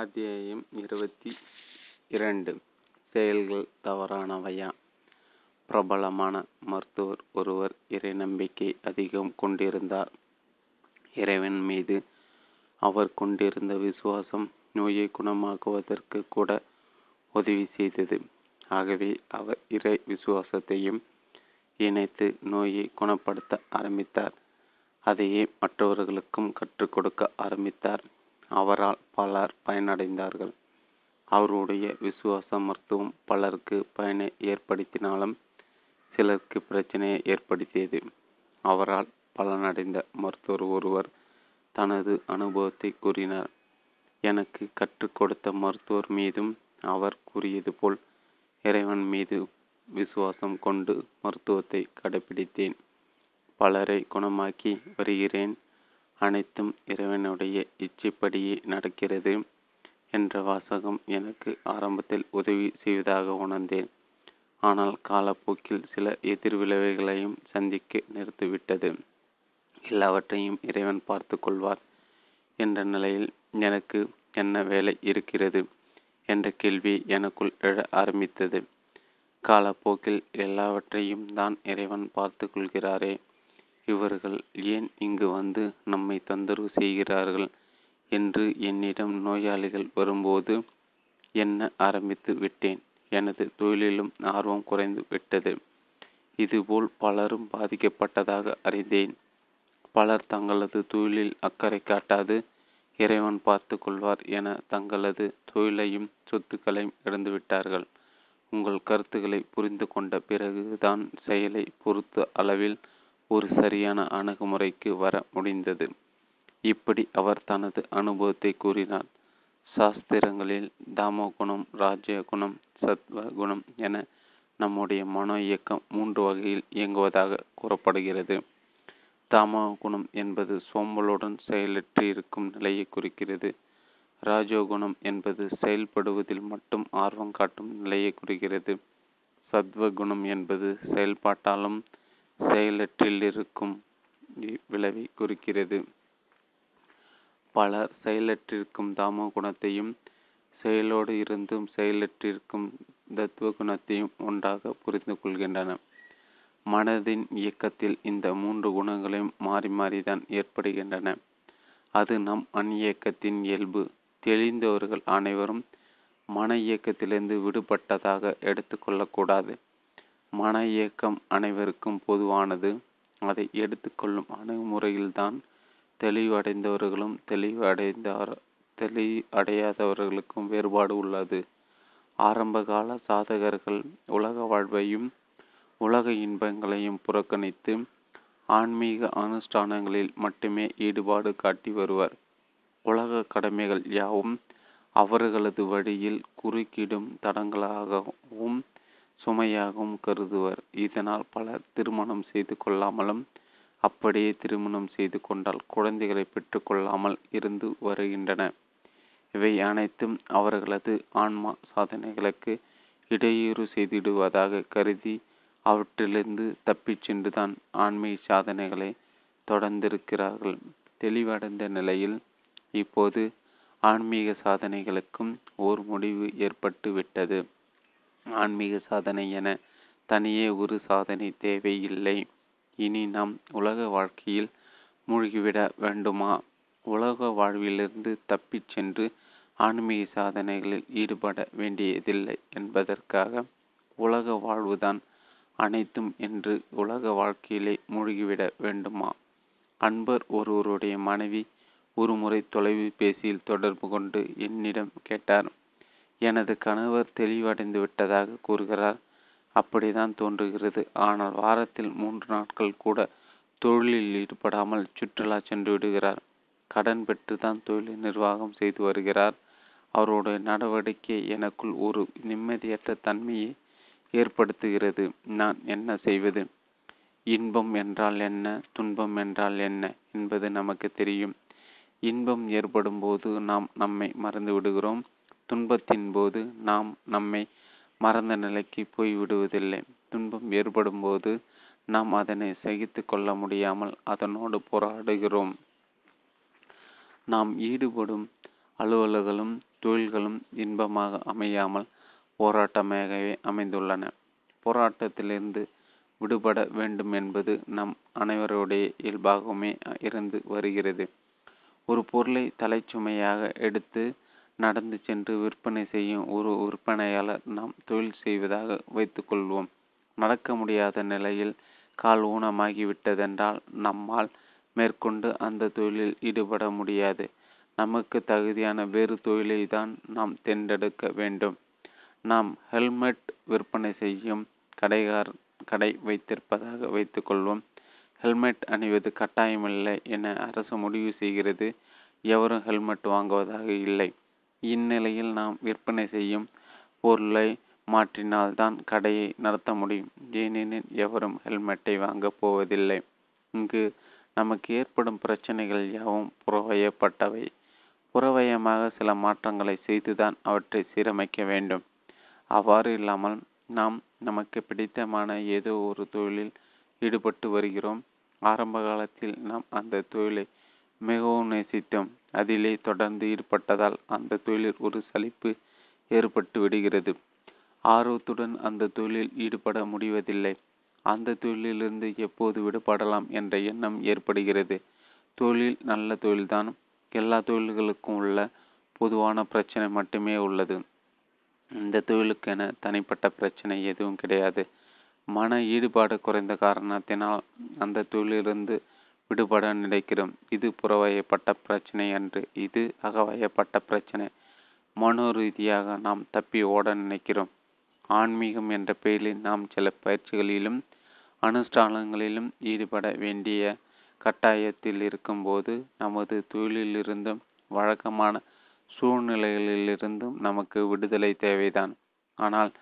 அத்தியாயம் இருபத்தி இரண்டு. செயல்கள் தவறானவையா? பிரபலமான மருத்துவர் ஒருவர் இறை நம்பிக்கை அதிகம் கொண்டிருந்தார். இறைவன் மீது அவர் கொண்டிருந்த விசுவாசம் நோயை குணமாக்குவதற்கு கூட உதவி செய்தது. ஆகவே அவர் இறை விசுவாசத்தையும் இணைத்து நோயை குணப்படுத்த ஆரம்பித்தார். அதையே மற்றவர்களுக்கும் கற்றுக் கொடுக்க ஆரம்பித்தார். அவரால் பலர் பயனடைந்தார்கள். அவருடைய விசுவாச மருத்துவம் பலருக்கு பயனை ஏற்படுத்தினாலும் சிலருக்கு பிரச்சனையை ஏற்படுத்தியது. அவரால் பலனடைந்த மருத்துவர் ஒருவர் தனது அனுபவத்தை கூறினார். எனக்கு கற்றுக் கொடுத்த மருத்துவர் மீதும் அவர் கூறியது போல் இறைவன் மீது விசுவாசம் கொண்டு மருத்துவத்தை கடைபிடித்தேன் பலரை குணமாக்கி வருகிறேன். அனைத்தும் இறைவனுடைய இச்சைப்படியே நடக்கிறது என்ற வாசகம் எனக்கு ஆரம்பத்தில் உதவி செய்வதாக உணர்ந்தேன். ஆனால் காலப்போக்கில் சில எதிர்விளைவுகளையும் சந்திக்க நிறுத்திவிட்டது. எல்லாவற்றையும் இறைவன் பார்த்து கொள்வார் என்ற நிலையில் எனக்கு என்ன வேலை இருக்கிறது என்ற கேள்வி எனக்குள் எழ ஆரம்பித்தது. காலப்போக்கில் எல்லாவற்றையும் தான் இறைவன் பார்த்து கொள்கிறாரே இவர்கள் ஏன் இங்கு வந்து நம்மை தொந்தரவு செய்கிறார்கள்? என்று என்னிடம் நோயாளிகள் வரும்போது எண்ண ஆரம்பித்து விட்டேன்? எனது தொழிலிலும் ஆர்வம் குறைந்து விட்டது. இதுபோல் பலரும் பாதிக்கப்பட்டதாக அறிந்தேன். பலர் தங்களது தொழிலில் அக்கறை காட்டாது இறைவன் பார்த்து கொள்வார் என தங்களது தொழிலையும் சொத்துக்களையும் இழந்துவிட்டார்கள் உங்கள் கருத்துக்களை புரிந்து கொண்ட பிறகுதான் செயலை பொறுத்த அளவில் ஒரு சரியான அணுகுமுறைக்கு வர முடிந்தது. இப்படி அவர் தனது அனுபவத்தை கூறினார். சாஸ்திரங்களில் தாமோ குணம் ராஜ்ய குணம் சத்வ குணம் என நம்முடைய மனோ இயக்கம் மூன்று வகையில் இயங்குவதாக கூறப்படுகிறது. தாமோ குணம் என்பது சோம்பலுடன் செயலற்றி இருக்கும் நிலையை குறிக்கிறது. ராஜோகுணம் என்பது செயல்படுவதில் மட்டும் ஆர்வம் காட்டும் நிலையை குறிக்கிறது. சத்வகுணம் என்பது செயல்பாட்டாலும் செயலற்றில் இருக்கும் விளைவை குறிக்கிறது. பலர் செயலற்றிருக்கும் தாம குணத்தையும் செயலோடு இருந்தும் செயலற்றிருக்கும் தத்துவ குணத்தையும் ஒன்றாக புரிந்து கொள்கின்றன. மனதின் இயக்கத்தில் இந்த மூன்று குணங்களையும் மாறி மாறிதான் ஏற்படுகின்றன. அது நம் அந்நியக்கத்தின் இயல்பு. தெளிந்தவர்கள் அனைவரும் மன இயக்கத்திலிருந்து விடுபட்டதாக எடுத்துக்கொள்ளக்கூடாது. மன இயக்கம் அனைவருக்கும் பொதுவானது. அதை எடுத்துக்கொள்ளும் அணுகுமுறையில்தான் தெளிவடைந்தவர்களும் தெளிவு தெளிவு அடையாதவர்களுக்கும் வேறுபாடு உள்ளது. ஆரம்பகால சாதகர்கள் உலக வாழ்வையும் உலக இன்பங்களையும் புறக்கணித்து ஆன்மீக அனுஷ்டானங்களில் மட்டுமே ஈடுபாடு காட்டி வருவர். உலக கடமைகள் யாவும் அவர்களது வழியில் குறுக்கிடும் தடங்களாகவும் சுமையாகவும் கருதுவர். இதனால் பலர் திருமணம் செய்து கொள்ளாமலும் அப்படியே திருமணம் செய்து கொண்டால் குழந்தைகளை பெற்றுக்கொள்ளாமல் இருந்து வருகின்றன. இவை அனைத்தும் அவர்களது ஆன்மா சாதனைகளுக்கு இடையூறு செய்திடுவதாக கருதி அவற்றிலிருந்து தப்பிச் சென்றுதான் ஆன்மீக சாதனைகளை தொடர்ந்திருக்கிறார்கள். தெளிவடைந்த நிலையில் இப்போது ஆன்மீக சாதனைகளுக்கும் ஓர் முடிவு ஏற்பட்டு விட்டது ஆன்மீக சாதனை என தனியே ஒரு சாதனை தேவையில்லை. இனி நாம் உலக வாழ்க்கையில் மூழ்கிவிட வேண்டுமா? உலக வாழ்விலிருந்து தப்பிச் சென்று ஆன்மீக சாதனைகளில் ஈடுபட வேண்டியதில்லை என்பதற்காக உலக வாழ்வுதான் அனைத்தும் என்று உலக வாழ்க்கையிலே மூழ்கிவிட வேண்டுமா? அன்பர் ஒருவருடைய மனைவி ஒருமுறை தொலைபேசியில் தொடர்பு கொண்டு என்னிடம் கேட்டார். எனது கணவர் தெளிவடைந்து விட்டதாக கூறுகிறார். அப்படிதான் தோன்றுகிறது. ஆனால் வாரத்தில் மூன்று நாட்கள் கூட தொழிலில் ஈடுபடாமல் சுற்றுலா சென்று விடுகிறார். கடன் பெற்று தான் தொழிலை நிர்வாகம் செய்து வருகிறார். அவருடைய நடவடிக்கை எனக்குள் ஒரு நிம்மதியற்ற தன்மையை ஏற்படுத்துகிறது. நான் என்ன செய்வது? இன்பம் என்றால் என்ன? துன்பம் என்றால் என்ன? என்பது நமக்கு தெரியும். இன்பம் ஏற்படும் போது நாம் நம்மை மறந்து விடுகிறோம். துன்பத்தின் போது நாம் நம்மை மறந்த நிலைக்கு போய் விடுவதில்லை துன்பம் ஏற்படும் போது நாம் அதனை சகித்து கொள்ள முடியாமல் அதனோடு போராடுகிறோம். நாம் ஈடுபடும் அலுவல்களும் தொழில்களும் இன்பமாக அமையாமல் போராட்டமாகவே அமைந்துள்ளன. போராட்டத்திலிருந்து விடுபட வேண்டும் என்பது நம் அனைவருடைய இயல்பாகவுமே இருந்து வருகிறது. ஒரு பொருளை தலைச்சுமையாக எடுத்து நடந்து சென்று விற்பனை செய்யும் ஒரு விற்பனையாளர் நாம் தொழில் செய்வதாக வைத்துக்கொள்வோம். நடக்க முடியாத நிலையில் கால் ஊனமாகிவிட்டதென்றால் நம்மால் மேற்கொண்டு அந்த தொழிலில் ஈடுபட முடியாது. நமக்கு தகுதியான வேறு தொழிலை தான் நாம் தேர்ந்தெடுக்க வேண்டும். நாம் ஹெல்மெட் விற்பனை செய்யும் கடைகார் கடை வைத்திருப்பதாக வைத்துக்கொள்வோம். ஹெல்மெட் அணிவது கட்டாயமில்லை என அரசு முடிவு செய்கிறது. எவரும் ஹெல்மெட் வாங்குவதாக இல்லை. இந்நிலையில் நாம் விற்பனை செய்யும் பொருளை மாற்றினால்தான் கடையை நடத்த முடியும். ஏனெனில் எவரும் ஹெல்மெட்டை வாங்கப் போவதில்லை. இங்கு நமக்கு ஏற்படும் பிரச்சனைகள் யாவும் புறவயப்பட்டவை. புறவயமாக சில மாற்றங்களை செய்துதான் அவற்றை சீரமைக்க வேண்டும். அவ்வாறு இல்லாமல் நாம் நமக்கு பிடித்தமான ஏதோ ஒரு தொழிலில் ஈடுபட்டு வருகிறோம். ஆரம்ப காலத்தில் நாம் அந்த தொழிலை மிகவும் நேசித்தோம். அதிலே தொடர்ந்து ஈடுபட்டதால் அந்த தொழிலில் ஒரு சலிப்பு ஏற்பட்டு விடுகிறது. ஆர்வத்துடன் அந்த தொழிலில் ஈடுபட முடிவதில்லை. அந்த தொழிலிலிருந்து எப்போது விடுபடலாம் என்ற எண்ணம் ஏற்படுகிறது. தொழில் நல்ல தொழில்தான். எல்லா தொழில்களுக்கும் உள்ள பொதுவான பிரச்சனை மட்டுமே உள்ளது. இந்த தொழிலுக்கென தனிப்பட்ட பிரச்சனை எதுவும் கிடையாது. மன ஈடுபாடு குறைந்த காரணத்தினால் அந்த தொழிலிருந்து விடுபட நினைக்கிறோம். இது புறவயப்பட்ட பிரச்சனை அன்று. இது அகவயப்பட்ட பிரச்சனை. மனோ ரீதியாக நாம் தப்பி ஓட நினைக்கிறோம். ஆன்மீகம் என்ற பெயரில் நாம் சில பயிற்சிகளிலும் அனுஷ்டானங்களிலும் ஈடுபட வேண்டிய கட்டாயத்தில் இருக்கும்போது நமது தொழிலிலிருந்தும் வழக்கமான சூழ்நிலைகளிலிருந்தும் நமக்கு விடுதலை தேவைதான். ஆனால்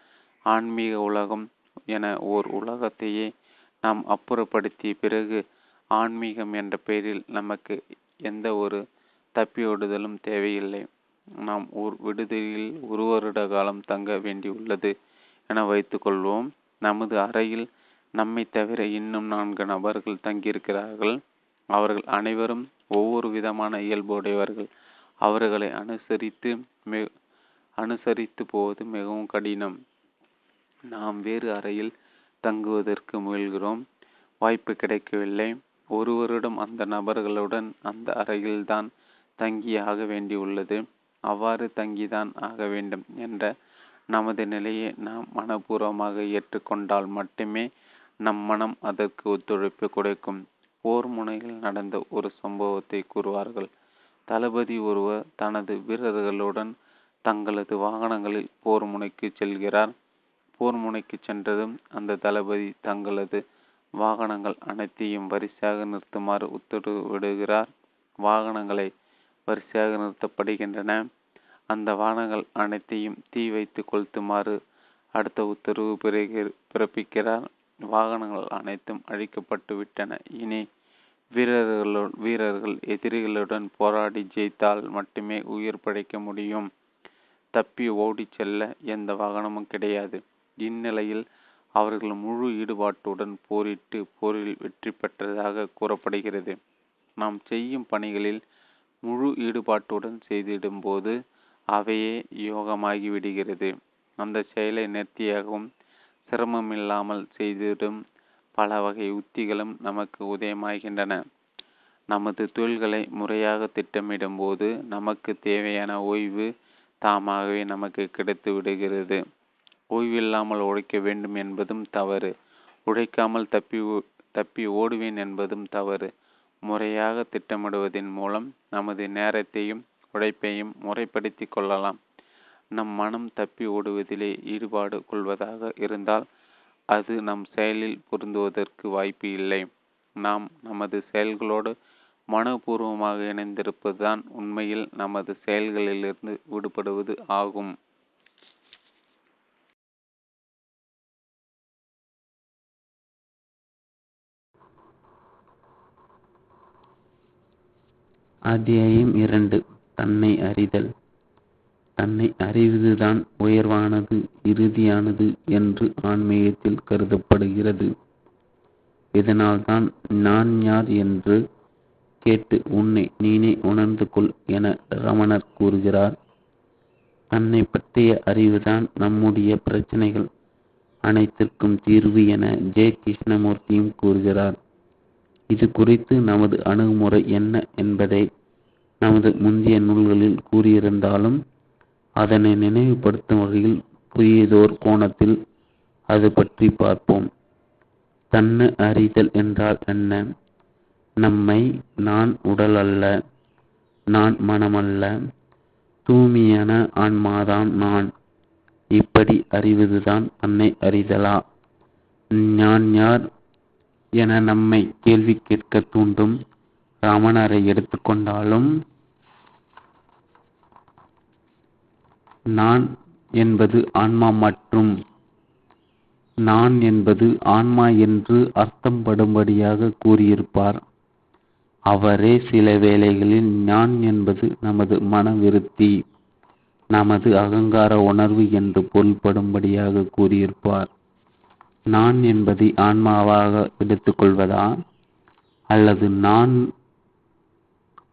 ஆன்மீக உலகம் என ஓர் உலகத்தையே நாம் அப்புறப்படுத்திய பிறகு ஆன்மீகம் என்ற பெயரில் நமக்கு எந்த ஒரு தப்பியோடுதலும் தேவையில்லை. நாம் ஒரு விடுதியில் ஒரு வருட காலம் தங்க வேண்டியுள்ளது என வைத்துக்கொள்வோம் நமது அறையில் நம்மை தவிர இன்னும் நான்கு நபர்கள் தங்கியிருக்கிறார்கள். அவர்கள் அனைவரும் ஒவ்வொரு விதமான இயல்புடையவர்கள். அவர்களை அனுசரித்து மிக அனுசரித்து போவது மிகவும் கடினம். நாம் வேறு அறையில் தங்குவதற்கு முயல்கிறோம். வாய்ப்பு கிடைக்கவில்லை. ஒரு வருடம் அந்த நபர்களுடன் அந்த அறையில்தான் தங்கி ஆக வேண்டியுள்ளது. அவ்வாறு தங்கிதான் ஆக வேண்டும் என்ற நமது நிலையை நாம் மனப்பூர்வமாக ஏற்றுக்கொண்டால் மட்டுமே நம் மனம் அதற்கு ஒத்துழைப்பு கொடுக்கும். போர் முனையில் நடந்த ஒரு சம்பவத்தை கூறுவார்கள். தளபதி ஒருவர் தனது வீரர்களுடன் தங்களது வாகனங்களில் போர் முனைக்கு செல்கிறார். போர் முனைக்கு சென்றதும் அந்த தளபதி தங்களது வாகனங்கள் அனைத்தையும் வரிசையாக நிறுத்துமாறு உத்தரவிடுகிறார். வாகனங்களை வரிசையாக நிறுத்தப்படுகின்றன. அந்த வாகனங்கள் அனைத்தையும் தீ வைத்து கொளுத்துமாறு அடுத்த உத்தரவு பிறப்பிக்கிறார். வாகனங்கள் அனைத்தும் அழிக்கப்பட்டு விட்டன. இனி வீரர்களுடன் வீரர்கள் எதிரிகளுடன் போராடி ஜெயித்தால் மட்டுமே உயிர் படைக்க முடியும். தப்பி ஓடி செல்ல எந்த வாகனமும் கிடையாது. இந்நிலையில் அவர்கள் முழு ஈடுபாட்டுடன் போரிட்டு போரில் வெற்றி பெற்றதாக கூறப்படுகிறது. நாம் செய்யும் பணிகளில் முழு ஈடுபாட்டுடன் செய்திடும்போது அவையே யோகமாகி விடுகிறது அந்த செயலை நேர்த்தியாகவும் சிரமமில்லாமல் செய்திடும் பல வகை உத்திகளும் நமக்கு உதயமாகின்றன. நமது தொழில்களை முறையாக திட்டமிடும்போது நமக்கு தேவையான ஓய்வு தாமாகவே நமக்கு கிடைத்து விடுகிறது ஓய்வில்லாமல் உழைக்க வேண்டும் என்பதும் தவறு. உழைக்காமல் தப்பி தப்பி ஓடுவேன் என்பதும் தவறு. முறையாக திட்டமிடுவதன் மூலம் நமது நேரத்தையும் உழைப்பையும் முறைப்படுத்தி கொள்ளலாம். நம் மனம் தப்பி ஓடுவதிலே ஈடுபாடு கொள்வதாக இருந்தால் அது நம் செயலில் பொருந்துவதற்கு வாய்ப்பு இல்லை. நாம் நமது செயல்களோடு மனப்பூர்வமாக இணைந்திருப்பதுதான் உண்மையில் நமது செயல்களிலிருந்து விடுபடுவது ஆகும். அத்தியாயம் இரண்டு. தன்னை அறிதல். தன்னை அறிவதுதான் உயர்வானது இறுதியானது என்று ஆன்மீகத்தில் கருதப்படுகிறது. இதனால்தான் நான் யார் என்று கேட்டு உன்னை நீனே உணர்ந்து கொள் என ரமணர் கூறுகிறார். தன்னை பற்றிய அறிவுதான் நம்முடைய பிரச்சனைகள் அனைத்திற்கும் தீர்வு என ஜே கிருஷ்ணமூர்த்தியும் கூறுகிறார். இது குறித்து நமது அணுகுமுறை என்ன என்பதை நமது முந்தைய நூல்களில் கூறியிருந்தாலும் அதனை நினைவுபடுத்தும் வகையில் புதியதோர் கோணத்தில் அது பற்றி பார்ப்போம். தன்ன அறிதல் என்றால் என்ன? நம்மை நான் உடல் அல்ல நான் மனமல்ல தூய்மையான ஆன்மாதான் நான். இப்படி அறிவதுதான் தன்னை அறிதலா? நான் யார் என நம்மை கேள்வி கேட்க தூண்டும் ராமணரை எடுத்துக்கொண்டாலும் நான் என்பது ஆன்மா மற்றும் நான் என்பது ஆன்மா என்று அர்த்தம் படும்படியாக கூறியிருப்பார். அவரே சில வேளைகளில் நான் என்பது நமது மனவிருத்தி நமது அகங்கார உணர்வு என்று பொருள்படும்படியாக கூறியிருப்பார். நான் என்பதை ஆன்மாவாக எடுத்துக்கொள்வதா? அல்லது நான்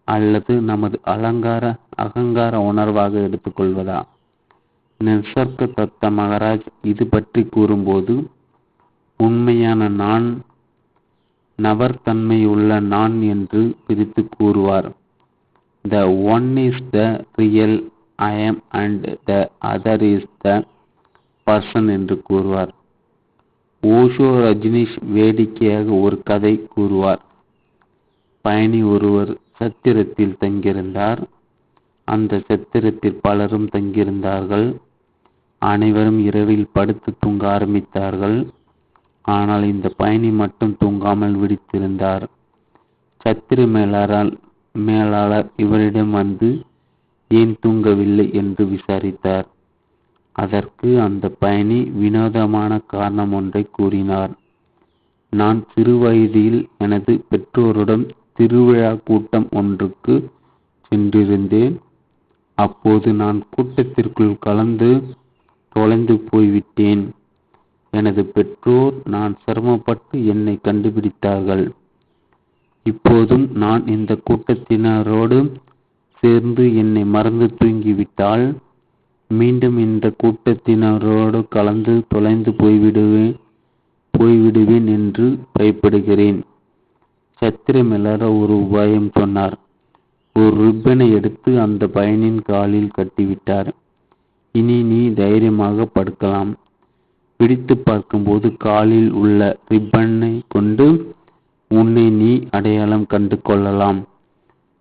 அல்லது நமது அலங்கார அகங்கார உணர்வாக எடுத்துக்கொள்வதா? நிசர்க தத்த மகராஜ் இது பற்றி கூறும்போது உண்மையான நான் நபர்தன்மையுள்ள நான் என்று பிரித்து கூறுவார். The one is the real I and the other is the person என்று கூறுவார். ஓஷோ ரஜினிஷ் வேடிக்கையாக ஒரு கதை கூறுவார். பயணி ஒருவர் சத்திரத்தில் தங்கியிருந்தார். அந்த சத்திரத்தில் பலரும் தங்கியிருந்தார்கள். அனைவரும் இரவில் படுத்து தூங்க ஆரம்பித்தார்கள். ஆனால் இந்த பயணி மட்டும் தூங்காமல் விழித்திருந்தார். சத்திர மேலாளர் மேலாளர் இவரிடம் வந்து ஏன் தூங்கவில்லை? என்று விசாரித்தார். அதற்கு அந்த பயணி வினோதமான காரணம் ஒன்றை கூறினார். நான் சிறுவயதில் எனது பெற்றோருடன் திருவிழா கூட்டம் ஒன்றுக்கு சென்றிருந்தேன். அப்போது நான் கூட்டத்திற்குள் கலந்து தொலைந்து போய்விட்டேன். எனது பெற்றோர் நான் சிரமப்பட்டு என்னை கண்டுபிடித்தார்கள். இப்போதும் நான் இந்த கூட்டத்தினரோடு சேர்ந்து என்னை மறந்து தூங்கிவிட்டால் மீண்டும் இந்த கூட்டத்தினரோடு கலந்து தொலைந்து போய்விடுவேன் போய்விடுவேன் என்று பயப்படுகிறேன். சத்திரமில்லற ஒரு உபாயம் சொன்னார். ஒரு ரிப்பனை எடுத்து அந்த பயனின் காலில் கட்டிவிட்டார். இனி நீ தைரியமாக படுக்கலாம். பிடித்து பார்க்கும்போது காலில் உள்ள ரிப்பனை கொண்டு உன்னை நீ அடையாளம் கண்டு கொள்ளலாம்.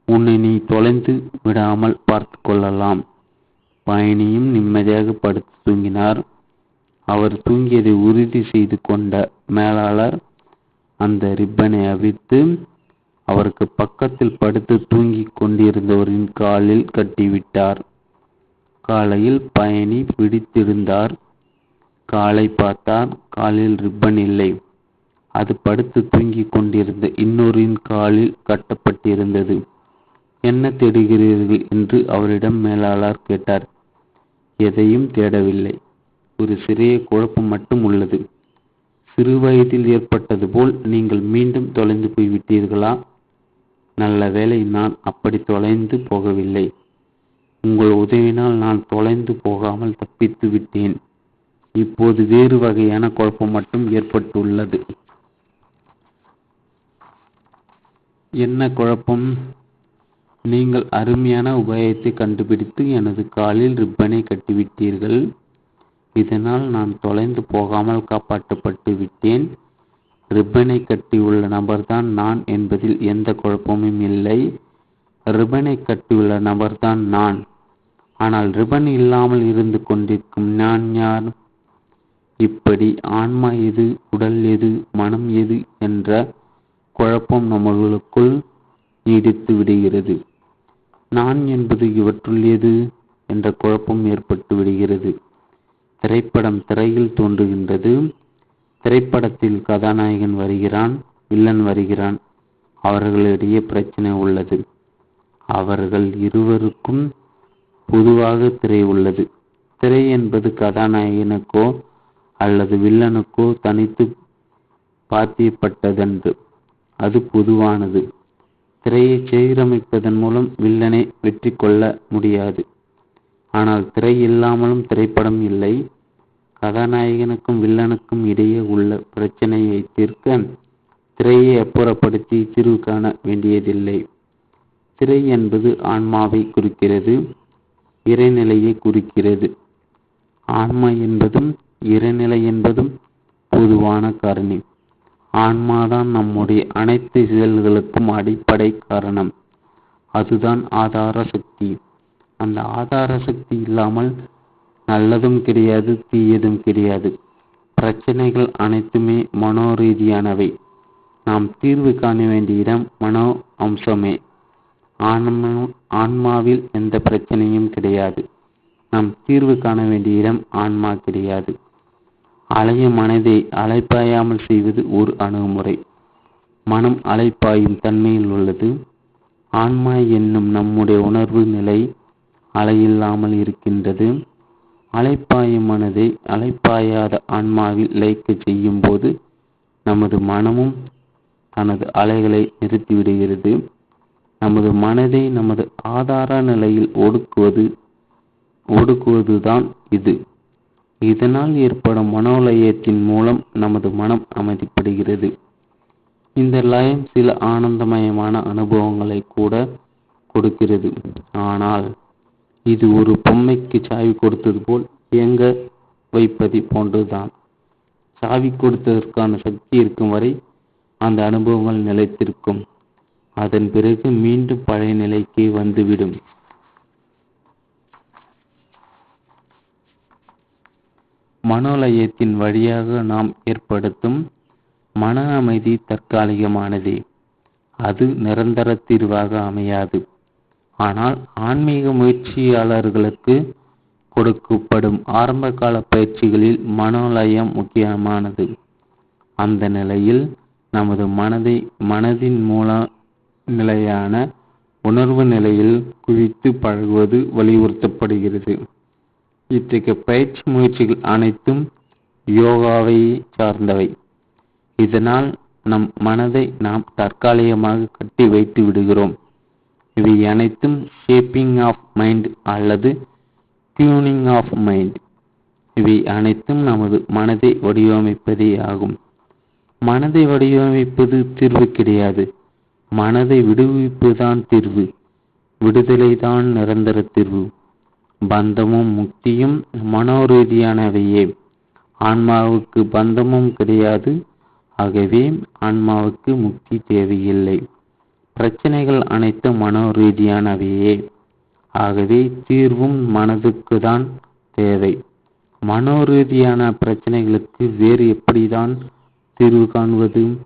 உன்னை நீ தொலைந்து விடாமல் பார்த்து கொள்ளலாம். பயணியும் நிம்மதியாக படுத்து தூங்கினார். அவர் தூங்கியதை உறுதி செய்து கொண்ட மேலாளர் அந்த ரிப்பனை அவிழ்த்து அவருக்கு பக்கத்தில் படுத்து தூங்கிக் கொண்டிருந்தவரின் காலில் கட்டிவிட்டார். காலையில் பயணி பிடித்திருந்தார் காலை பார்த்தார் காலில் ரிப்பன் இல்லை. அது படுத்து தூங்கிக் கொண்டிருந்த இன்னொரின் காலில் கட்டப்பட்டிருந்தது. என்ன தேடுகிறீர்கள்? என்று அவரிடம் மேலாளர் கேட்டார். எதையும் தேடவில்லை. ஒரு சிறிய குழப்பம் மட்டும் உள்ளது. சிறு வயதில் ஏற்பட்டது போல் நீங்கள் மீண்டும் தொலைந்து போய்விட்டீர்களா நல்ல வேளை நான் அப்படி தொலைந்து போகவில்லை. உங்கள் உதவினால் நான் தொலைந்து போகாமல் தப்பித்து விட்டேன். இப்போது வேறு வகையான குழப்பம் மட்டும் ஏற்பட்டுள்ளது. என்ன குழப்பம்? நீங்கள் அருமையான உபாயத்தை கண்டுபிடித்து எனது காலில் ரிப்பனை கட்டிவிட்டீர்கள். இதனால் நான் தொலைந்து போகாமல் காப்பாற்றப்பட்டு விட்டேன். ரிப்பனை கட்டியுள்ள நபர்தான் நான் என்பதில் எந்த குழப்பமும் இல்லை. ரிப்பனை கட்டியுள்ள நபர்தான் நான். ஆனால் ரிப்பன் இல்லாமல் இருந்து கொண்டிருக்கும் நான் யார்? இப்படி ஆன்மா எது உடல் எது மனம் எது என்ற குழப்பம் நம்மளுக்குள் நீடித்து விடுகிறது. நான் என்பது இவற்றுள் எது என்ற குழப்பம் ஏற்பட்டு விடுகிறது. திரைப்படம் திரையில் தோன்றுகின்றது. திரைப்படத்தில் கதாநாயகன் வருகிறான் வில்லன் வருகிறான். அவர்களிடையே பிரச்சனை உள்ளது. அவர்கள் இருவருக்கும் பொதுவாக திரை உள்ளது. திரை என்பது கதாநாயகனுக்கோ அல்லது வில்லனுக்கோ தனித்து பாத்தியப்பட்டதன்று. அது பொதுவானது. திரையை சீரமைப்பதன் மூலம் வில்லனை வெற்றி கொள்ள முடியாது. ஆனால் திரை இல்லாமலும் திரைப்படம் இல்லை. கதாநாயகனுக்கும் வில்லனுக்கும் இடையே உள்ள பிரச்சனையை தீர்க்க திரையை அப்புறப்படுத்தி தீர்வு காண வேண்டியதில்லை. திரை என்பது ஆன்மாவை குறிக்கிறது இறைநிலையை குறிக்கிறது. ஆன்மா என்பதும் இறைநிலை என்பதும் பொதுவான காரணி. ஆன்மாதான் நம்முடைய அனைத்து செயல்களுக்கும் அடிப்படை காரணம். அதுதான் ஆதார சக்தி. அந்த ஆதார சக்தி இல்லாமல் நல்லதும் கிடையாது தீயதும் கிடையாது. பிரச்சனைகள் அனைத்துமே மனோரீதியானவை. நாம் தீர்வு காண வேண்டிய இடம் மனோ அம்சமே. ஆன்மா ஆன்மாவில் எந்த பிரச்சனையும் கிடையாது. நாம் தீர்வு காண வேண்டிய இடம் ஆன்மா கிடையாது. அலையும் மனதை அலைப்பாயாமல் செய்வது ஒரு அணுகுமுறை. மனம் அலைப்பாயும் தன்மையில் உள்ளது. ஆன்மா என்னும் நம்முடைய உணர்வு நிலை அலையில்லாமல் இருக்கின்றது. அலைப்பாயும் மனதை அலைப்பாயாத ஆன்மாவில் லயிக்க செய்யும் போது நமது மனமும் தனது அலைகளை நிறுத்திவிடுகிறது. நமது மனதை நமது ஆதார நிலையில் ஒடுக்குவது ஒடுக்குவதுதான் இது. இதனால் ஏற்படும் மனோலயத்தின் மூலம் நமது மனம் அமைதிப்படுகிறது. இந்த லயம் சில ஆனந்தமயமான அனுபவங்களை கூட கொடுக்கிறது. ஆனால் இது ஒரு பொம்மைக்கு சாவி கொடுத்தது போல் இயங்க வைப்பதை போன்றுதான். சாவி கொடுத்ததற்கான சக்தி இருக்கும் வரை அந்த அனுபவங்கள் நிலைத்திருக்கும். அதன் பிறகு மீண்டும் பழைய நிலைக்கு வந்துவிடும். மனோலயத்தின் வழியாக நாம் ஏற்படுத்தும் மன அமைதி தற்காலிகமானதே. அது நிரந்தர தீர்வாக அமையாது. ஆனால் ஆன்மீக முயற்சியாளர்களுக்கு கொடுக்கப்படும் ஆரம்பகால பயிற்சிகளில் மனோலயம் முக்கியமானது. அந்த நிலையில் நமது மனதை மனதின் மூல நிலையான உணர்வு நிலையில் குவித்து பழகுவது வலியுறுத்தப்படுகிறது. இத்தகைய பயிற்சி முயற்சிகள் அனைத்தும் யோகாவை சார்ந்தவை. இதனால் நம் மனதை நாம் தற்காலிகமாக கட்டி வைத்து விடுகிறோம். இவை அனைத்தும் ஷேப்பிங் ஆஃப் மைண்ட் அல்லது டியூனிங் ஆஃப் மைண்ட் இவை அனைத்தும் நமது மனதை வடிவமைப்பதே ஆகும். மனதை வடிவமைப்பது தீர்வு கிடையாது. மனதை விடுவிப்பதுதான் தீர்வு. விடுதலை தான் நிரந்தர தீர்வு. பந்தமும் முக்தியும் மனோரீதியானவையே. ஆன்மாவுக்கு பந்தமும் கிடையாது. ஆகவே ஆன்மாவுக்கு முக்தி தேவையில்லை. பிரச்சனைகள் அனைத்தும் மனோரீதியானவையே. ஆகவே தீர்வும் மனதுக்கு தான் தேவை. மனோரீதியான பிரச்சனைகளுக்கு வேறு எப்படிதான் தீர்வு காண்பது?